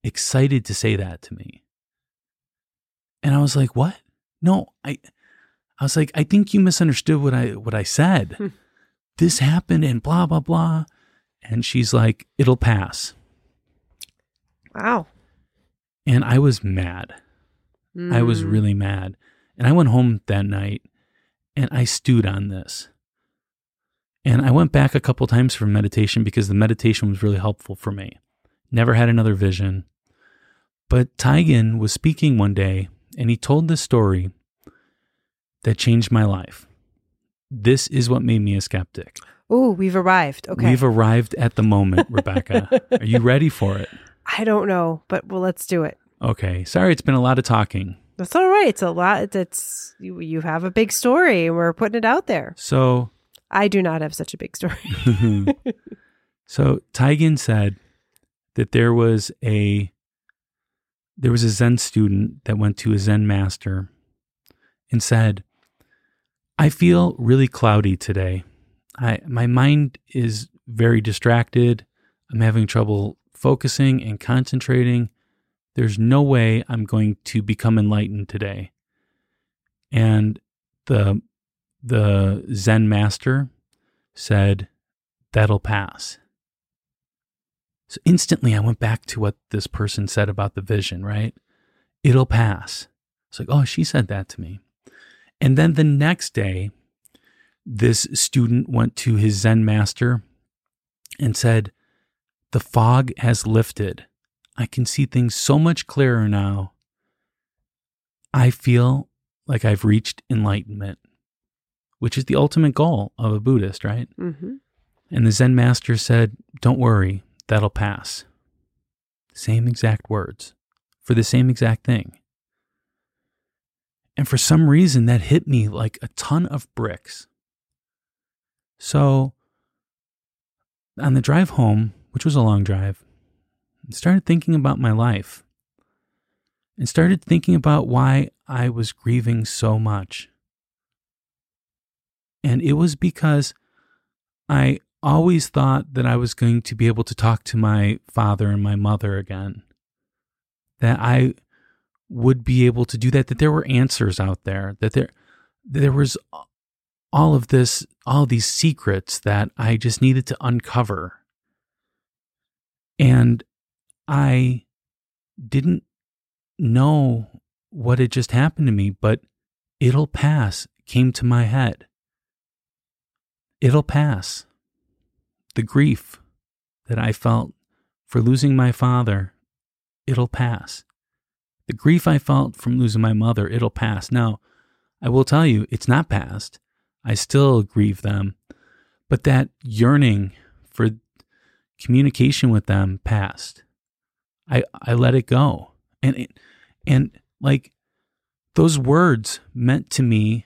excited to say that to me. And I was like, What? No, I I was like, I think you misunderstood what I what I said. Hmm. this happened and blah blah blah. And she's like, it'll pass. Wow. And I was mad. Mm. I was hmm. really mad. And I went home that night and I stewed on this. And I went back a couple times for meditation because the meditation was really helpful for me. Never had another vision. But Taigen was speaking one day and he told this story that changed my life. This is what made me a skeptic. Oh, we've arrived. Okay. We've arrived at the moment, Rebecca. Are you ready for it? I don't know, but well, let's do it. Okay. Sorry, it's been a lot of talking. That's all right. It's a lot. It's you, you have a big story. We're putting it out there. So I do not have such a big story. so Taigen said that there was a there was a Zen student that went to a Zen master and said, I feel really cloudy today. I my mind is very distracted. I'm having trouble focusing and concentrating. There's no way I'm going to become enlightened today. And the the Zen master said, That'll pass. So instantly I went back to what this person said about the vision, right? It'll pass. It's like, oh, she said that to me. And then the next day, this student went to his Zen master and said, The fog has lifted. I can see things so much clearer now. I feel like I've reached enlightenment, which is the ultimate goal of a Buddhist, right? Mm-hmm. And the Zen master said, Don't worry, that'll pass. Same exact words for the same exact thing. And for some reason, that hit me like a ton of bricks. So, on the drive home, which was a long drive, I started thinking about my life and started thinking about why I was grieving so much. And it was because I always thought that I was going to be able to talk to my father and my mother again. That I would be able to do that, that there were answers out there, that there there was all of this, all these secrets that I just needed to uncover. And I didn't know what had just happened to me, but it'll pass came to my head. It'll pass. The grief that I felt for losing my father, it'll pass. The grief I felt from losing my mother, it'll pass. Now, I will tell you, it's not past. I still grieve them, but that yearning for communication with them passed. I, I let it go. And, it, and like those words meant to me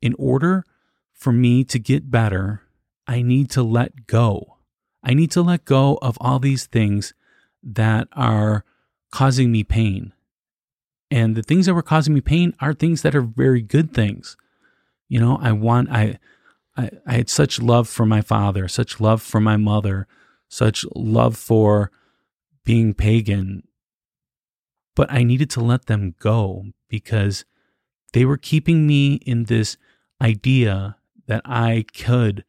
in order for me to get better, I need to let go. I need to let go of all these things that are causing me pain. And the things that were causing me pain are things that are very good things. You know, I want, I, I, I had such love for my father, such love for my mother, such love for being pagan. But I needed to let them go because they were keeping me in this idea that I could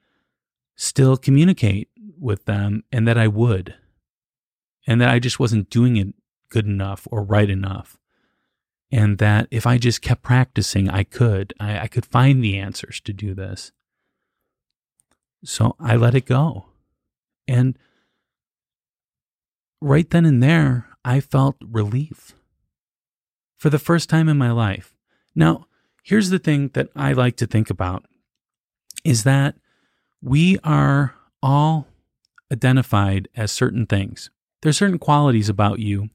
still communicate with them and that I would, and that I just wasn't doing it good enough or right enough and that if I just kept practicing, I could. I, I, could find the answers to do this. So I let it go. And right then and there, I felt relief for the first time in my life. Now, here's the thing that I like to think about is that we are all identified as certain things. There's certain qualities about you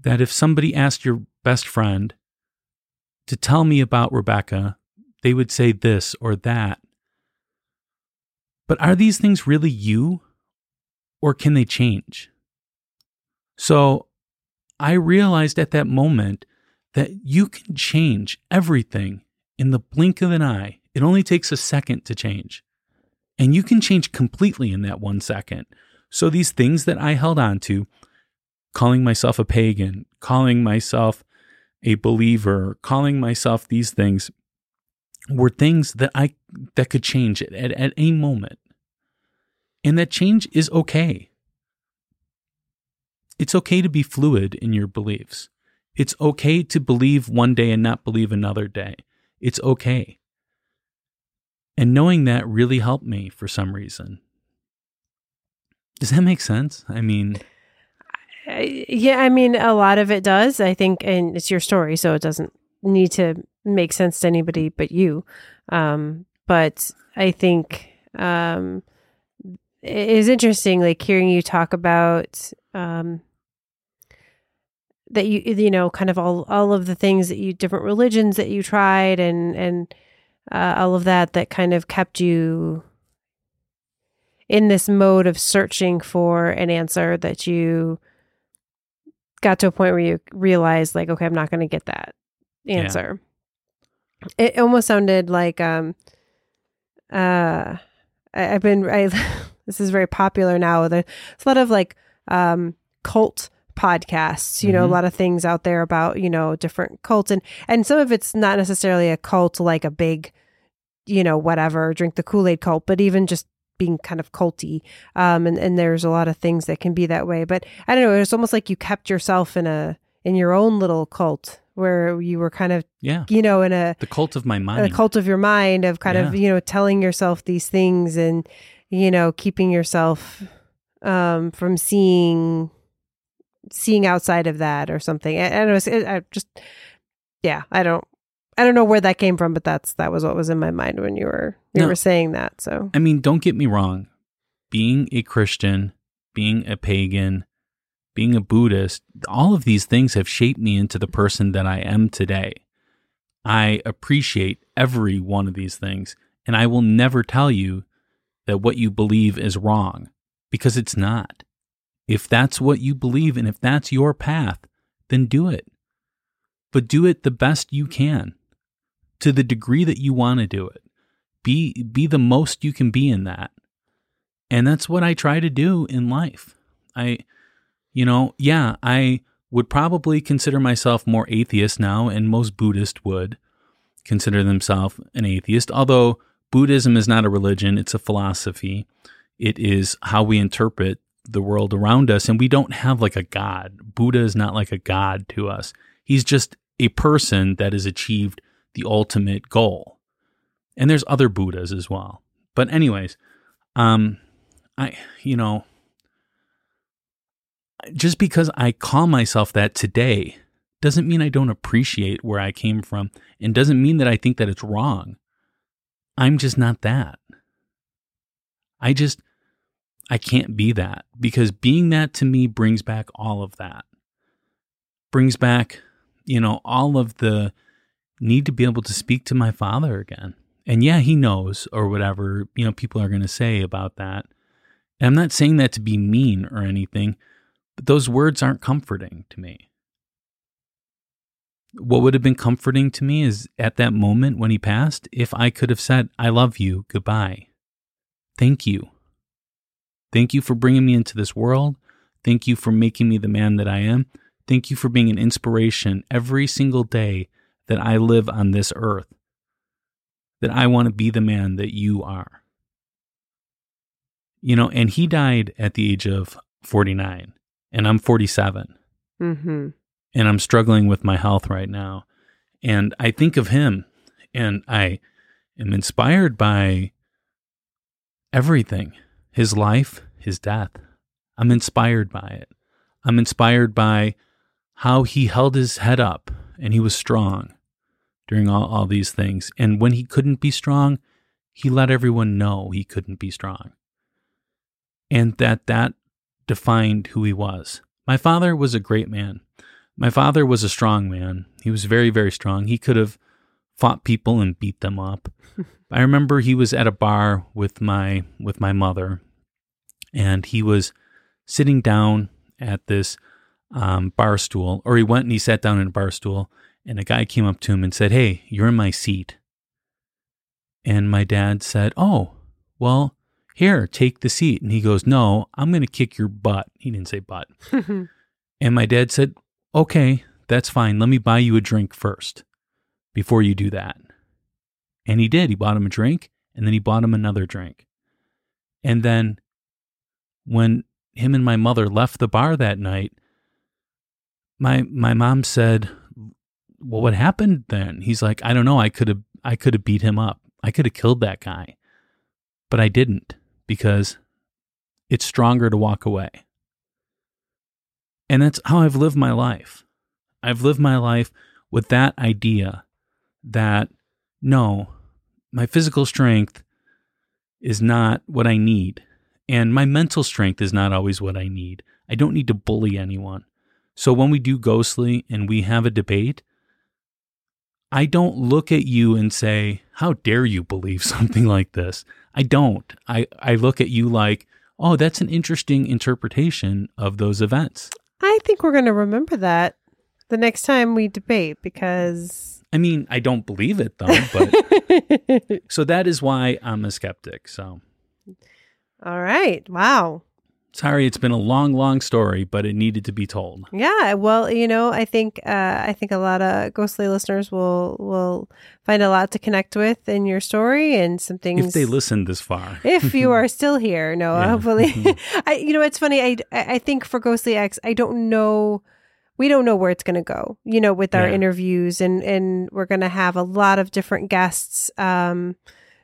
that if somebody asked your best friend to tell me about Rebecca, they would say this or that. But are these things really you or can they change? So I realized at that moment that you can change everything in the blink of an eye. It only takes a second to change. And you can change completely in that one second. So these things that I held on to, calling myself a pagan, calling myself a believer, calling myself these things were things that I that could change at, at, at any moment. And that change is okay. It's okay to be fluid in your beliefs. It's okay to believe one day and not believe another day. It's okay. And knowing that really helped me for some reason. Does that make sense? I mean, yeah, I mean, a lot of it does. I think, and it's your story, so it doesn't need to make sense to anybody but you. Um, but I think um, it is interesting, like hearing you talk about um, that you, you know, kind of all all of the things that you, different religions that you tried, and and uh, all of that that kind of kept you in this mode of searching for an answer that you got to a point where you realized like okay i'm not going to get that answer yeah. it almost sounded like um uh I, have been i this is very popular now there's a lot of like um cult podcasts you mm-hmm. know a mm-hmm. lot of things out there about you know different cults and and some of it's not necessarily a cult like a big you know whatever drink the kool-aid cult but even just being kind of culty. Um, and, and there's a lot of things that can be that way. But I don't know, it's almost like you kept yourself in a in your own little cult where you were kind of yeah you know in a the cult of my mind a cult of your mind of kind yeah. of you know telling yourself these things and you know keeping yourself um from seeing seeing outside of that or something i, I don't know I just yeah i don't I don't know where that came from, but that's that was what was in my mind when you were you no, were saying that. So I mean, don't get me wrong. being a Christian, being a pagan, being a Buddhist, all of these things have shaped me into the person that I am today. I appreciate every one of these things, and I will never tell you that what you believe is wrong because it's not. If that's what you believe and if that's your path, then do it. But do it the best you can to the degree that you want to do it. Be be the most you can be in that. And that's what I try to do in life. I you know, yeah, I would probably consider myself more atheist now and most Buddhists would consider themselves an atheist, although Buddhism is not a religion, it's a philosophy. It is how we interpret the world around us and we don't have like a god. Buddha is not like a god to us. He's just a person that has achieved the ultimate goal. And there's other Buddhas as well. But anyways, um I you know just because I call myself that today doesn't mean I don't appreciate where I came from and doesn't mean that I think that it's wrong. I'm just not that. I just I can't be that because being that to me brings back all of that. Brings back, you know, all of the need to be able to speak to my father again. And yeah, he knows or whatever, you know, people are going to say about that. And I'm not saying that to be mean or anything, but those words aren't comforting to me. What would have been comforting to me is at that moment when he passed, if I could have said, I love you, goodbye. Thank you. Thank you for bringing me into this world. Thank you for making me the man that I am. Thank you for being an inspiration every single day that I live on this earth. That I want to be the man that you are. You know, and he died at the age of 49, and I'm 47. Mm-hmm. And I'm struggling with my health right now. And I think of him, and I am inspired by everything his life, his death. I'm inspired by it. I'm inspired by how he held his head up and he was strong during all, all these things. And when he couldn't be strong, he let everyone know he couldn't be strong. And that that defined who he was. My father was a great man. My father was a strong man. He was very, very strong. He could have fought people and beat them up. I remember he was at a bar with my with my mother and he was sitting down at this um, bar stool, or he went and he sat down in a bar stool, and a guy came up to him and said, Hey, you're in my seat. And my dad said, Oh, well, here, take the seat. And he goes, No, I'm going to kick your butt. He didn't say butt. and my dad said, Okay, that's fine. Let me buy you a drink first before you do that. And he did. He bought him a drink and then he bought him another drink. And then when him and my mother left the bar that night, my my mom said, "Well, what happened then?" He's like, "I don't know. I could have I could have beat him up. I could have killed that guy, but I didn't because it's stronger to walk away." And that's how I've lived my life. I've lived my life with that idea that no, my physical strength is not what I need. And my mental strength is not always what I need. I don't need to bully anyone. So when we do ghostly and we have a debate, I don't look at you and say, How dare you believe something like this? I don't. I, I look at you like, Oh, that's an interesting interpretation of those events. I think we're going to remember that the next time we debate because. I mean, I don't believe it though, but. so that is why I'm a skeptic. So. All right. Wow. Sorry, it's been a long, long story, but it needed to be told. Yeah, well, you know, I think uh, I think a lot of ghostly listeners will will find a lot to connect with in your story and some things. If they listened this far, if you are still here, no, yeah. hopefully, I, you know, it's funny. I I think for Ghostly X, I don't know we don't know where it's going to go, you know, with our yeah. interviews and, and we're going to have a lot of different guests. Um,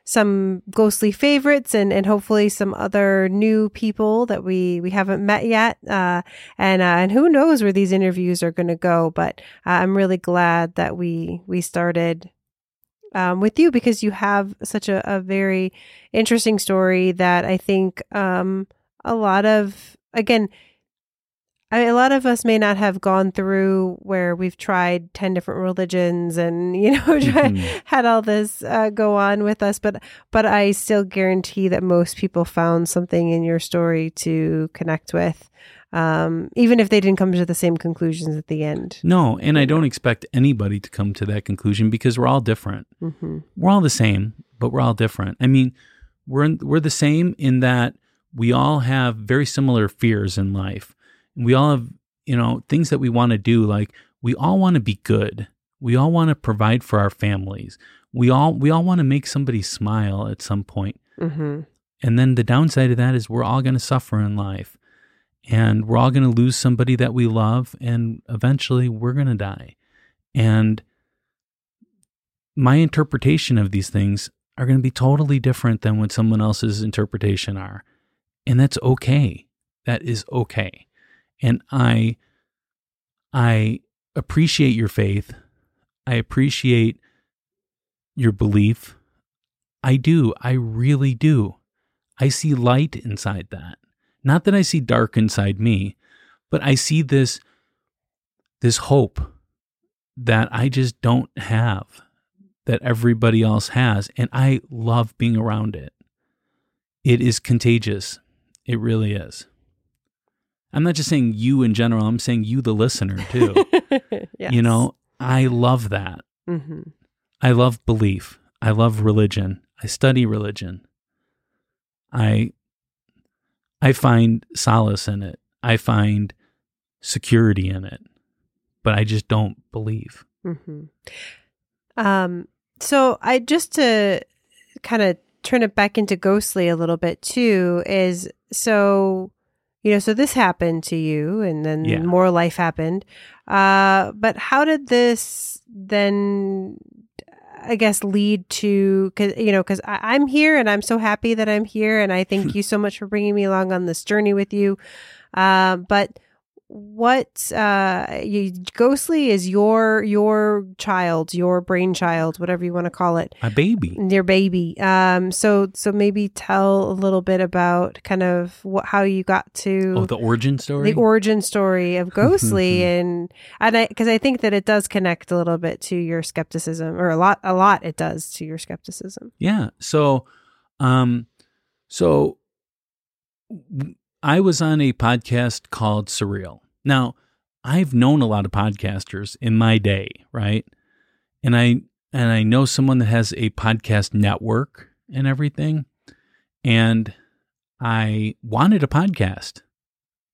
some ghostly favorites and, and hopefully some other new people that we, we haven't met yet. Uh, and, uh, and who knows where these interviews are going to go, but uh, I'm really glad that we, we started um, with you because you have such a, a very interesting story that I think um, a lot of, again, I, a lot of us may not have gone through where we've tried 10 different religions and you know mm-hmm. had all this uh, go on with us but but i still guarantee that most people found something in your story to connect with um, even if they didn't come to the same conclusions at the end. No and i don't expect anybody to come to that conclusion because we're all different. Mm-hmm. we're all the same but we're all different. I mean we're in, we're the same in that we all have very similar fears in life we all have, you know, things that we want to do. Like we all want to be good. We all want to provide for our families. We all we all want to make somebody smile at some point. Mm-hmm. And then the downside of that is we're all going to suffer in life, and we're all going to lose somebody that we love, and eventually we're going to die. And my interpretation of these things are going to be totally different than what someone else's interpretation are. And that's okay. That is okay and I I appreciate your faith. I appreciate your belief. I do. I really do. I see light inside that. Not that I see dark inside me, but I see this this hope that I just don't have that everybody else has and I love being around it. It is contagious. It really is. I'm not just saying you in general, I'm saying you, the listener, too. yes. You know, I love that. Mm-hmm. I love belief. I love religion. I study religion. I I find solace in it. I find security in it, but I just don't believe. Mm-hmm. Um. So I just to kind of turn it back into ghostly a little bit too is so you know, so this happened to you and then yeah. more life happened. Uh, but how did this then, I guess, lead to, cause, you know, cause I, I'm here and I'm so happy that I'm here. And I thank you so much for bringing me along on this journey with you. Uh, but what uh you, ghostly is your your child your brainchild whatever you want to call it. My baby. Your baby. Um so so maybe tell a little bit about kind of what how you got to oh the origin story? the origin story of ghostly and and i because i think that it does connect a little bit to your skepticism or a lot a lot it does to your skepticism. Yeah so um so I was on a podcast called Surreal. Now, I've known a lot of podcasters in my day, right? And I and I know someone that has a podcast network and everything. And I wanted a podcast.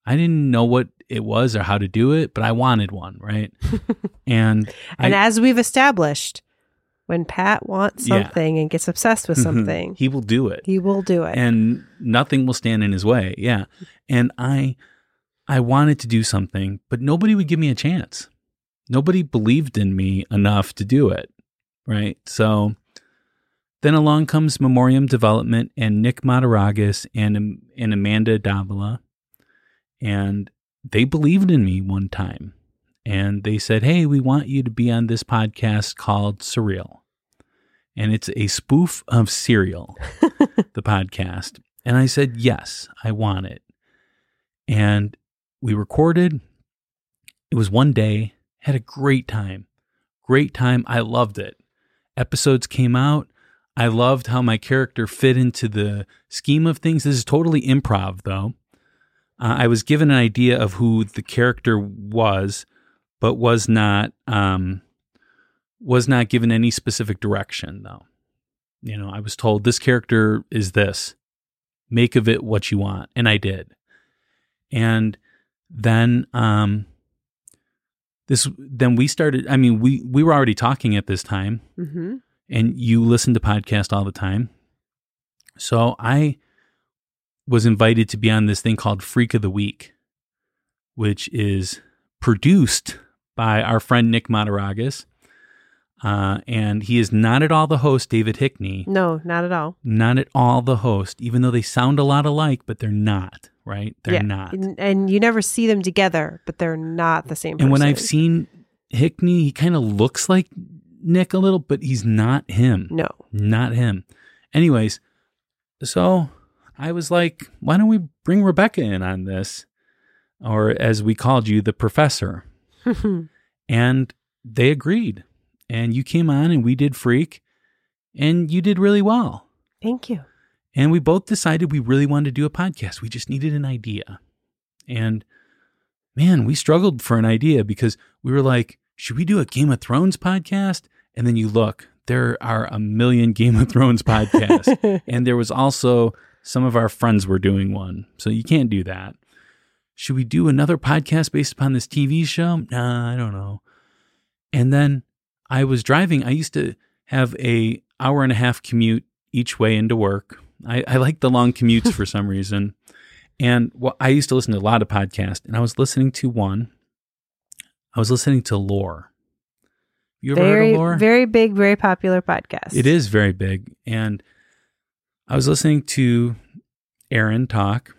I didn't know what it was or how to do it, but I wanted one, right? and and I, as we've established, when Pat wants something yeah. and gets obsessed with mm-hmm. something, he will do it. He will do it. And nothing will stand in his way. Yeah. And I I wanted to do something, but nobody would give me a chance. Nobody believed in me enough to do it. Right. So then along comes Memoriam Development and Nick Mataragis and, and Amanda Davila. And they believed in me one time. And they said, Hey, we want you to be on this podcast called Surreal. And it's a spoof of Serial, the podcast. And I said, Yes, I want it. And we recorded. It was one day, had a great time. Great time. I loved it. Episodes came out. I loved how my character fit into the scheme of things. This is totally improv, though. Uh, I was given an idea of who the character was, but was not um, was not given any specific direction, though. You know, I was told this character is this. Make of it what you want, and I did. And then um this then we started i mean we we were already talking at this time mm-hmm. and you listen to podcast all the time so i was invited to be on this thing called freak of the week which is produced by our friend nick mataragis uh, and he is not at all the host, David Hickney. No, not at all. Not at all the host, even though they sound a lot alike, but they're not, right? They're yeah. not. And, and, you never see them together, but they're not the same person. And when I've seen Hickney, he kind of looks like Nick a little, but he's not him. No. Not him. Anyways, so I was like, why don't we bring Rebecca in on this? Or as we called you, the professor. and they agreed. And you came on and we did Freak, and you did really well. Thank you. And we both decided we really wanted to do a podcast. We just needed an idea. And man, we struggled for an idea because we were like, should we do a Game of Thrones podcast? And then you look, there are a million Game of Thrones podcasts. and there was also some of our friends were doing one. So you can't do that. Should we do another podcast based upon this TV show? Nah, I don't know. And then I was driving. I used to have a hour and a half commute each way into work. I, I like the long commutes for some reason. And well, I used to listen to a lot of podcasts, and I was listening to one. I was listening to Lore. You ever very, heard of Lore? Very big, very popular podcast. It is very big. And I was listening to Aaron talk.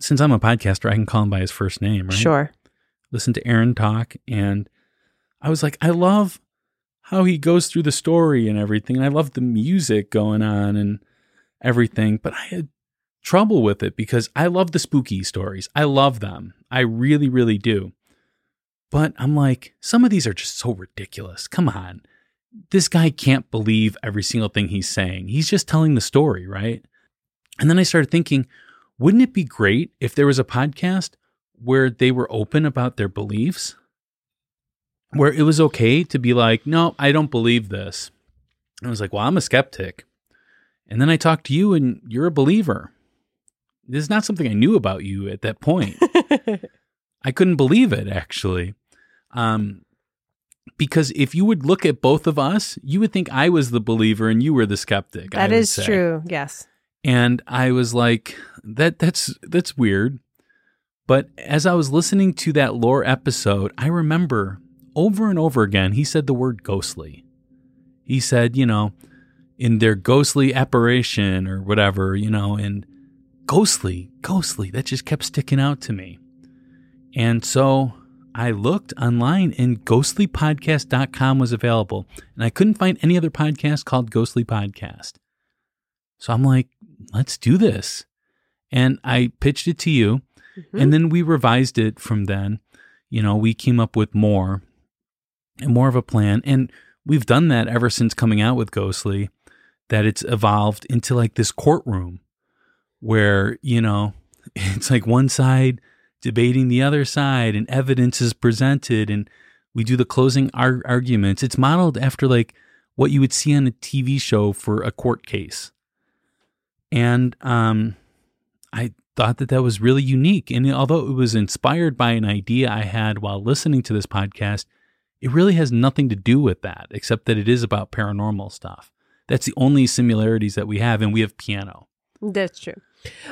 Since I'm a podcaster, I can call him by his first name, right? Sure. Listen to Aaron talk, and I was like, I love how he goes through the story and everything. And I love the music going on and everything, but I had trouble with it because I love the spooky stories. I love them. I really, really do. But I'm like, some of these are just so ridiculous. Come on. This guy can't believe every single thing he's saying. He's just telling the story, right? And then I started thinking, wouldn't it be great if there was a podcast where they were open about their beliefs? Where it was okay to be like, no, I don't believe this. I was like, well, I'm a skeptic. And then I talked to you and you're a believer. This is not something I knew about you at that point. I couldn't believe it actually. Um, because if you would look at both of us, you would think I was the believer and you were the skeptic. That is say. true. Yes. And I was like, that that's that's weird. But as I was listening to that lore episode, I remember over and over again, he said the word ghostly. He said, you know, in their ghostly apparition or whatever, you know, and ghostly, ghostly, that just kept sticking out to me. And so I looked online and ghostlypodcast.com was available, and I couldn't find any other podcast called Ghostly Podcast. So I'm like, let's do this. And I pitched it to you, mm-hmm. and then we revised it from then. You know, we came up with more and more of a plan. And we've done that ever since coming out with Ghostly, that it's evolved into like this courtroom where, you know, it's like one side debating the other side and evidence is presented and we do the closing ar- arguments. It's modeled after like what you would see on a TV show for a court case. And um, I thought that that was really unique. And although it was inspired by an idea I had while listening to this podcast, it really has nothing to do with that, except that it is about paranormal stuff. That's the only similarities that we have, and we have piano. That's true.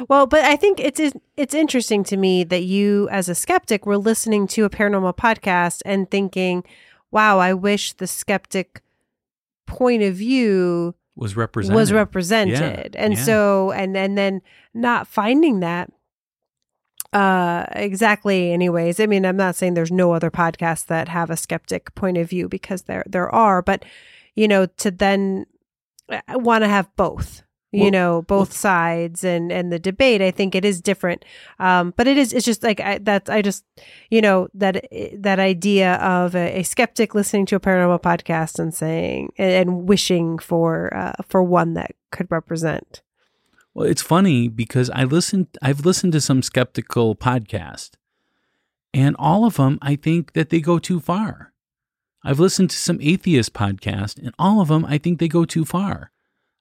Well, but I think it's it's interesting to me that you, as a skeptic, were listening to a paranormal podcast and thinking, "Wow, I wish the skeptic point of view was represented." Was represented, yeah. and yeah. so and and then not finding that uh, exactly. Anyways, I mean, I'm not saying there's no other podcasts that have a skeptic point of view because there there are, but you know, to then uh, want to have both, you well, know, both well, sides and and the debate. I think it is different, um, but it is it's just like I, that. I just you know that that idea of a, a, skeptic listening to a paranormal podcast and saying and wishing for uh, for one that could represent. Well, it's funny because I listened I've listened to some skeptical podcast and all of them I think that they go too far. I've listened to some atheist podcast and all of them I think they go too far.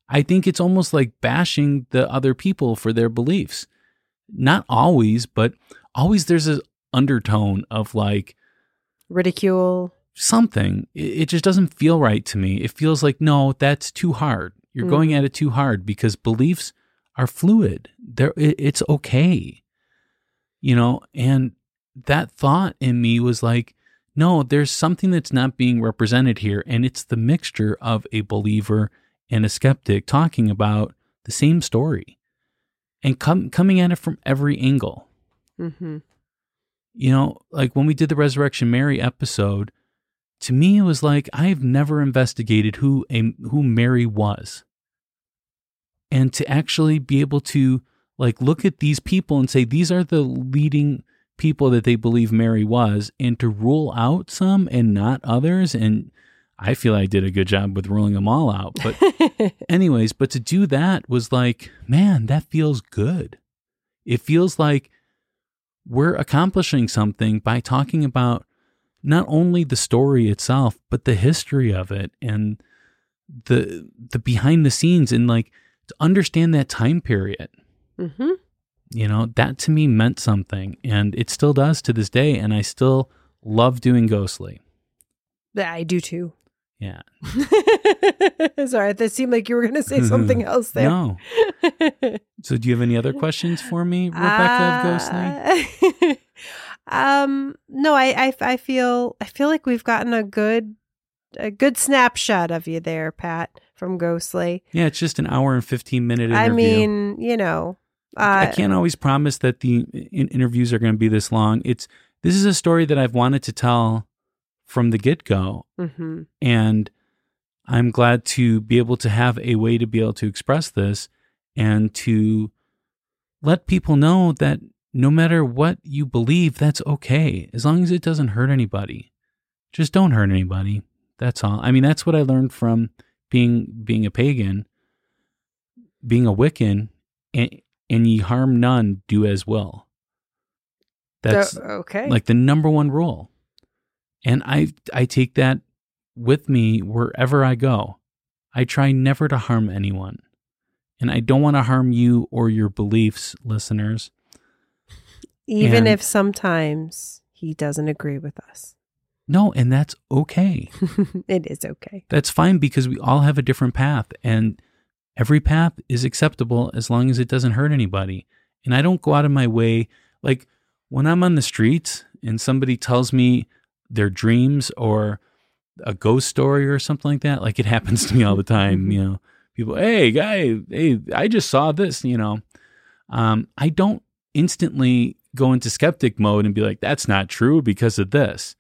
I think it's almost like bashing the other people for their beliefs. Not always, but always there's an undertone of like ridicule something. It, just doesn't feel right to me. It feels like no, that's too hard. You're mm. going at it too hard because beliefs are fluid. There, it's okay, you know. And that thought in me was like, no, there's something that's not being represented here, and it's the mixture of a believer and a skeptic talking about the same story, and com- coming at it from every angle. Mm-hmm. You know, like when we did the Resurrection Mary episode, to me, it was like I've never investigated who a, who Mary was, and to actually be able to like look at these people and say these are the leading people that they believe Mary was, and to rule out some and not others, and I feel I did a good job with ruling them all out. But, anyways, but to do that was like, man, that feels good. It feels like we're accomplishing something by talking about not only the story itself, but the history of it and the the behind the scenes and like to understand that time period. Mm-hmm. You know, that to me meant something and it still does to this day. And I still love doing Ghostly. I do too. Yeah. Sorry, that seemed like you were going to say something else there. No. so, do you have any other questions for me, Rebecca uh, of Ghostly? um, no, I, I, I feel, I feel like we've gotten a good, a good snapshot of you there, Pat, from Ghostly. Yeah, it's just an hour and fifteen minute interview. I mean, you know, uh, I can't always promise that the in- interviews are going to be this long. It's this is a story that I've wanted to tell from the get go. Mm-hmm. And I'm glad to be able to have a way to be able to express this and to let people know that no matter what you believe, that's okay, as long as it doesn't hurt anybody. Just don't hurt anybody. That's all. I mean, that's what I learned from being being a pagan, being a Wiccan, and, and ye harm none, do as well. That's okay. Like the number one rule. And I I take that with me wherever I go. I try never to harm anyone. And I don't want to harm you or your beliefs, listeners. Even and if sometimes he doesn't agree with us. No, and that's okay. it is okay. That's fine because we all have a different path and every path is acceptable as long as it doesn't hurt anybody. And I don't go out of my way like when I'm on the streets and somebody tells me their dreams or a ghost story or something like that. Like it happens to me all the time, mm-hmm. you know. People, hey, guy, hey, I just saw this, you know. Um, I don't instantly go into skeptic mode and be like, that's not true because of this.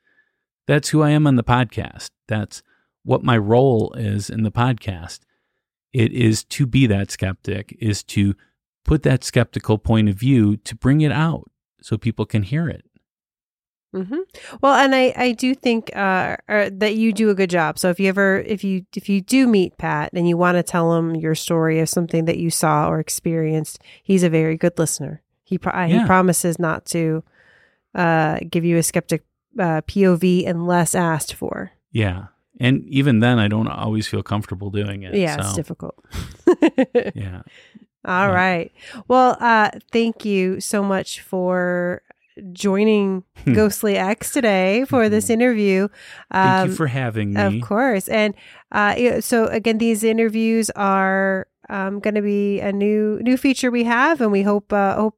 That's who I am on the podcast. That's what my role is in the podcast. It is to be that skeptic, is to put that skeptical point of view to bring it out so people can hear it. Mm-hmm. Well, and I, I do think uh, er, that you do a good job. So if you ever if you if you do meet Pat and you want to tell him your story of something that you saw or experienced, he's a very good listener. He pro- yeah. he promises not to uh, give you a skeptic uh, POV unless asked for. Yeah, and even then, I don't always feel comfortable doing it. Yeah, so. it's difficult. yeah. All yeah. right. Well, uh, thank you so much for joining hmm. Ghostly X today for this mm-hmm. interview. Um, Thank you um, for having me. Of course. And uh, so again, these interviews are um, going to be a new new feature we have, and we hope uh, hope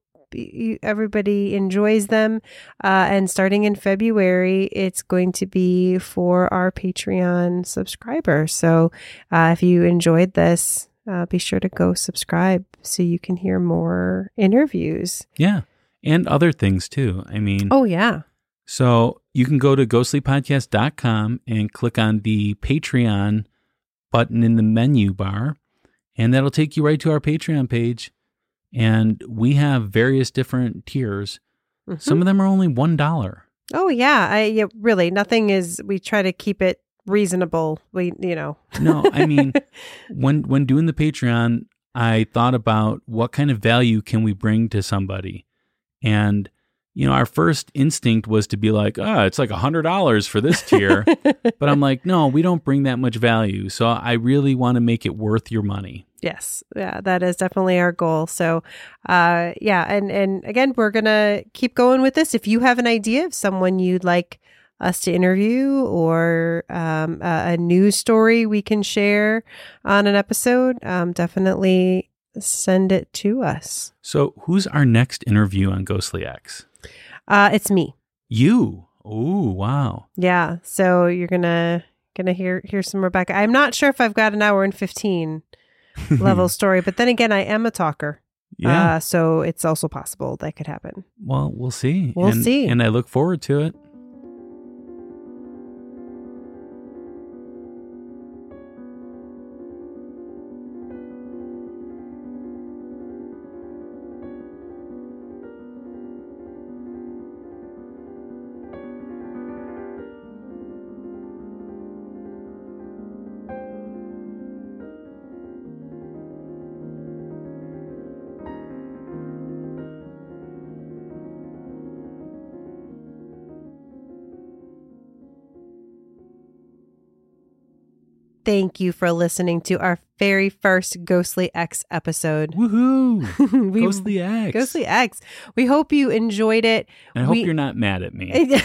everybody enjoys them. Uh, and starting in February, it's going to be for our Patreon subscribers. So uh, if you enjoyed this, uh, be sure to go subscribe so you can hear more interviews. Yeah and other things too. I mean, oh, yeah. So you can go to ghostlypodcast.com and click on the Patreon button in the menu bar, and that'll take you right to our Patreon page. And we have various different tiers. Mm-hmm. Some of them are only $1. Oh, yeah. I yeah, really, nothing is, we try to keep it reasonable. We, you know. no, I mean, when when doing the Patreon, I thought about what kind of value can we bring to somebody. And you know, our first instinct was to be like, ah, oh, it's like a hundred dollars for this tier. but I'm like, no, we don't bring that much value. So I really want to make it worth your money. Yes. Yeah, that is definitely our goal. So uh yeah, and and again, we're gonna keep going with this. If you have an idea of someone you'd like us to interview or um, a, a news story we can share on an episode, um, definitely send it to us. So, who's our next interview on Ghostly X? Uh, it's me. You. Oh, wow. Yeah. So you're gonna gonna hear hear some Rebecca. I'm not sure if I've got an hour and fifteen level story, but then again, I am a talker. Yeah. Uh, so it's also possible that could happen. Well, we'll see. We'll and, see. And I look forward to it. Thank you for listening to our very first Ghostly X episode. Woohoo! we, Ghostly X. Ghostly X. We hope you enjoyed it. And I hope we, you're not mad at me.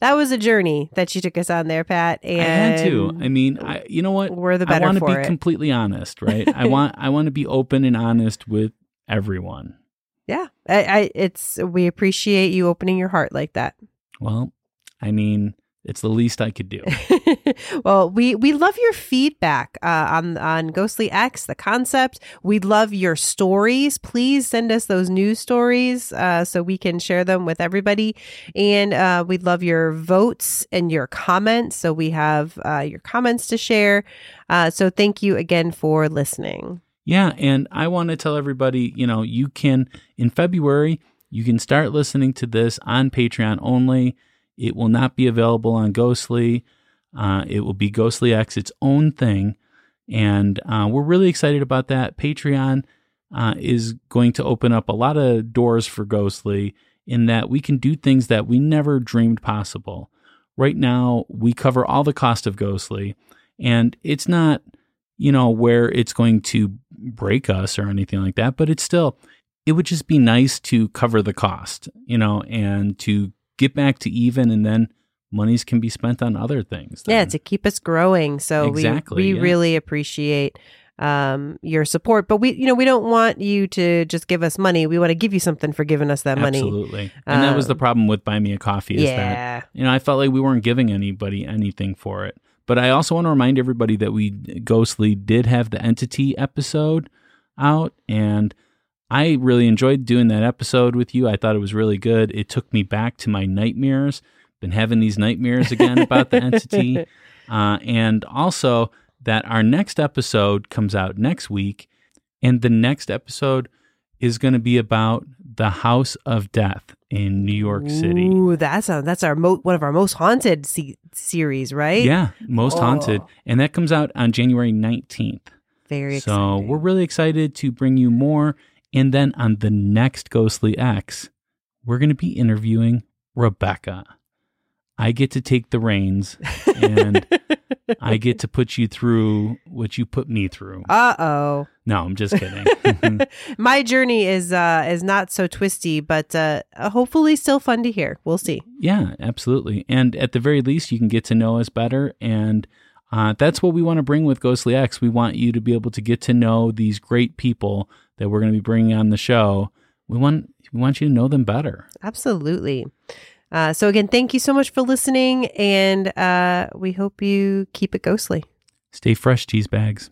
that was a journey that you took us on there, Pat. And I had to. I mean, I, you know what? We're the better I want to be it. completely honest, right? I want I want to be open and honest with everyone. Yeah, I, I it's we appreciate you opening your heart like that. Well, I mean, it's the least I could do. well, we we love your feedback uh, on on Ghostly X, the concept. We love your stories. Please send us those news stories uh, so we can share them with everybody. And uh, we'd love your votes and your comments. So we have uh, your comments to share. Uh, so thank you again for listening. Yeah, and I want to tell everybody, you know, you can in February you can start listening to this on Patreon only. It will not be available on Ghostly. Uh, it will be Ghostly X, its own thing. And uh, we're really excited about that. Patreon uh, is going to open up a lot of doors for Ghostly in that we can do things that we never dreamed possible. Right now, we cover all the cost of Ghostly, and it's not, you know, where it's going to break us or anything like that, but it's still, it would just be nice to cover the cost, you know, and to get back to even and then monies can be spent on other things. Then. Yeah, to keep us growing. So exactly, we we yeah. really appreciate um, your support. But we, you know, we don't want you to just give us money. We want to give you something for giving us that money. Absolutely. And um, that was the um, problem with Buy Me a Coffee is yeah. that, you know, I felt like we weren't giving anybody anything for it. But I also want to remind everybody that we, Ghostly, did have the entity episode out and I really enjoyed doing that episode with you. I thought it was really good. It took me back to my nightmares. Been having these nightmares again about the entity. Uh, and also that our next episode comes out next week. And the next episode is going to be about the House of Death in New York City. Ooh, that's a, that's our mo- one of our most haunted se- series, right? Yeah, most oh. haunted, and that comes out on January nineteenth. Very so we're really excited to bring you more. And then on the next Ghostly X, we're going to be interviewing Rebecca. I get to take the reins and I get to put you through what you put me through. Uh oh. No, I'm just kidding. My journey is uh is not so twisty, but uh hopefully still fun to hear. We'll see. Yeah, absolutely. And at the very least, you can get to know us better and uh, that's what we want to bring with Ghostly X. We want you to be able to get to know these great people that we're going to be bringing on the show. We want we want you to know them better. Absolutely. Uh, so again, thank you so much for listening, and uh, we hope you keep it ghostly. Stay fresh, cheese bags.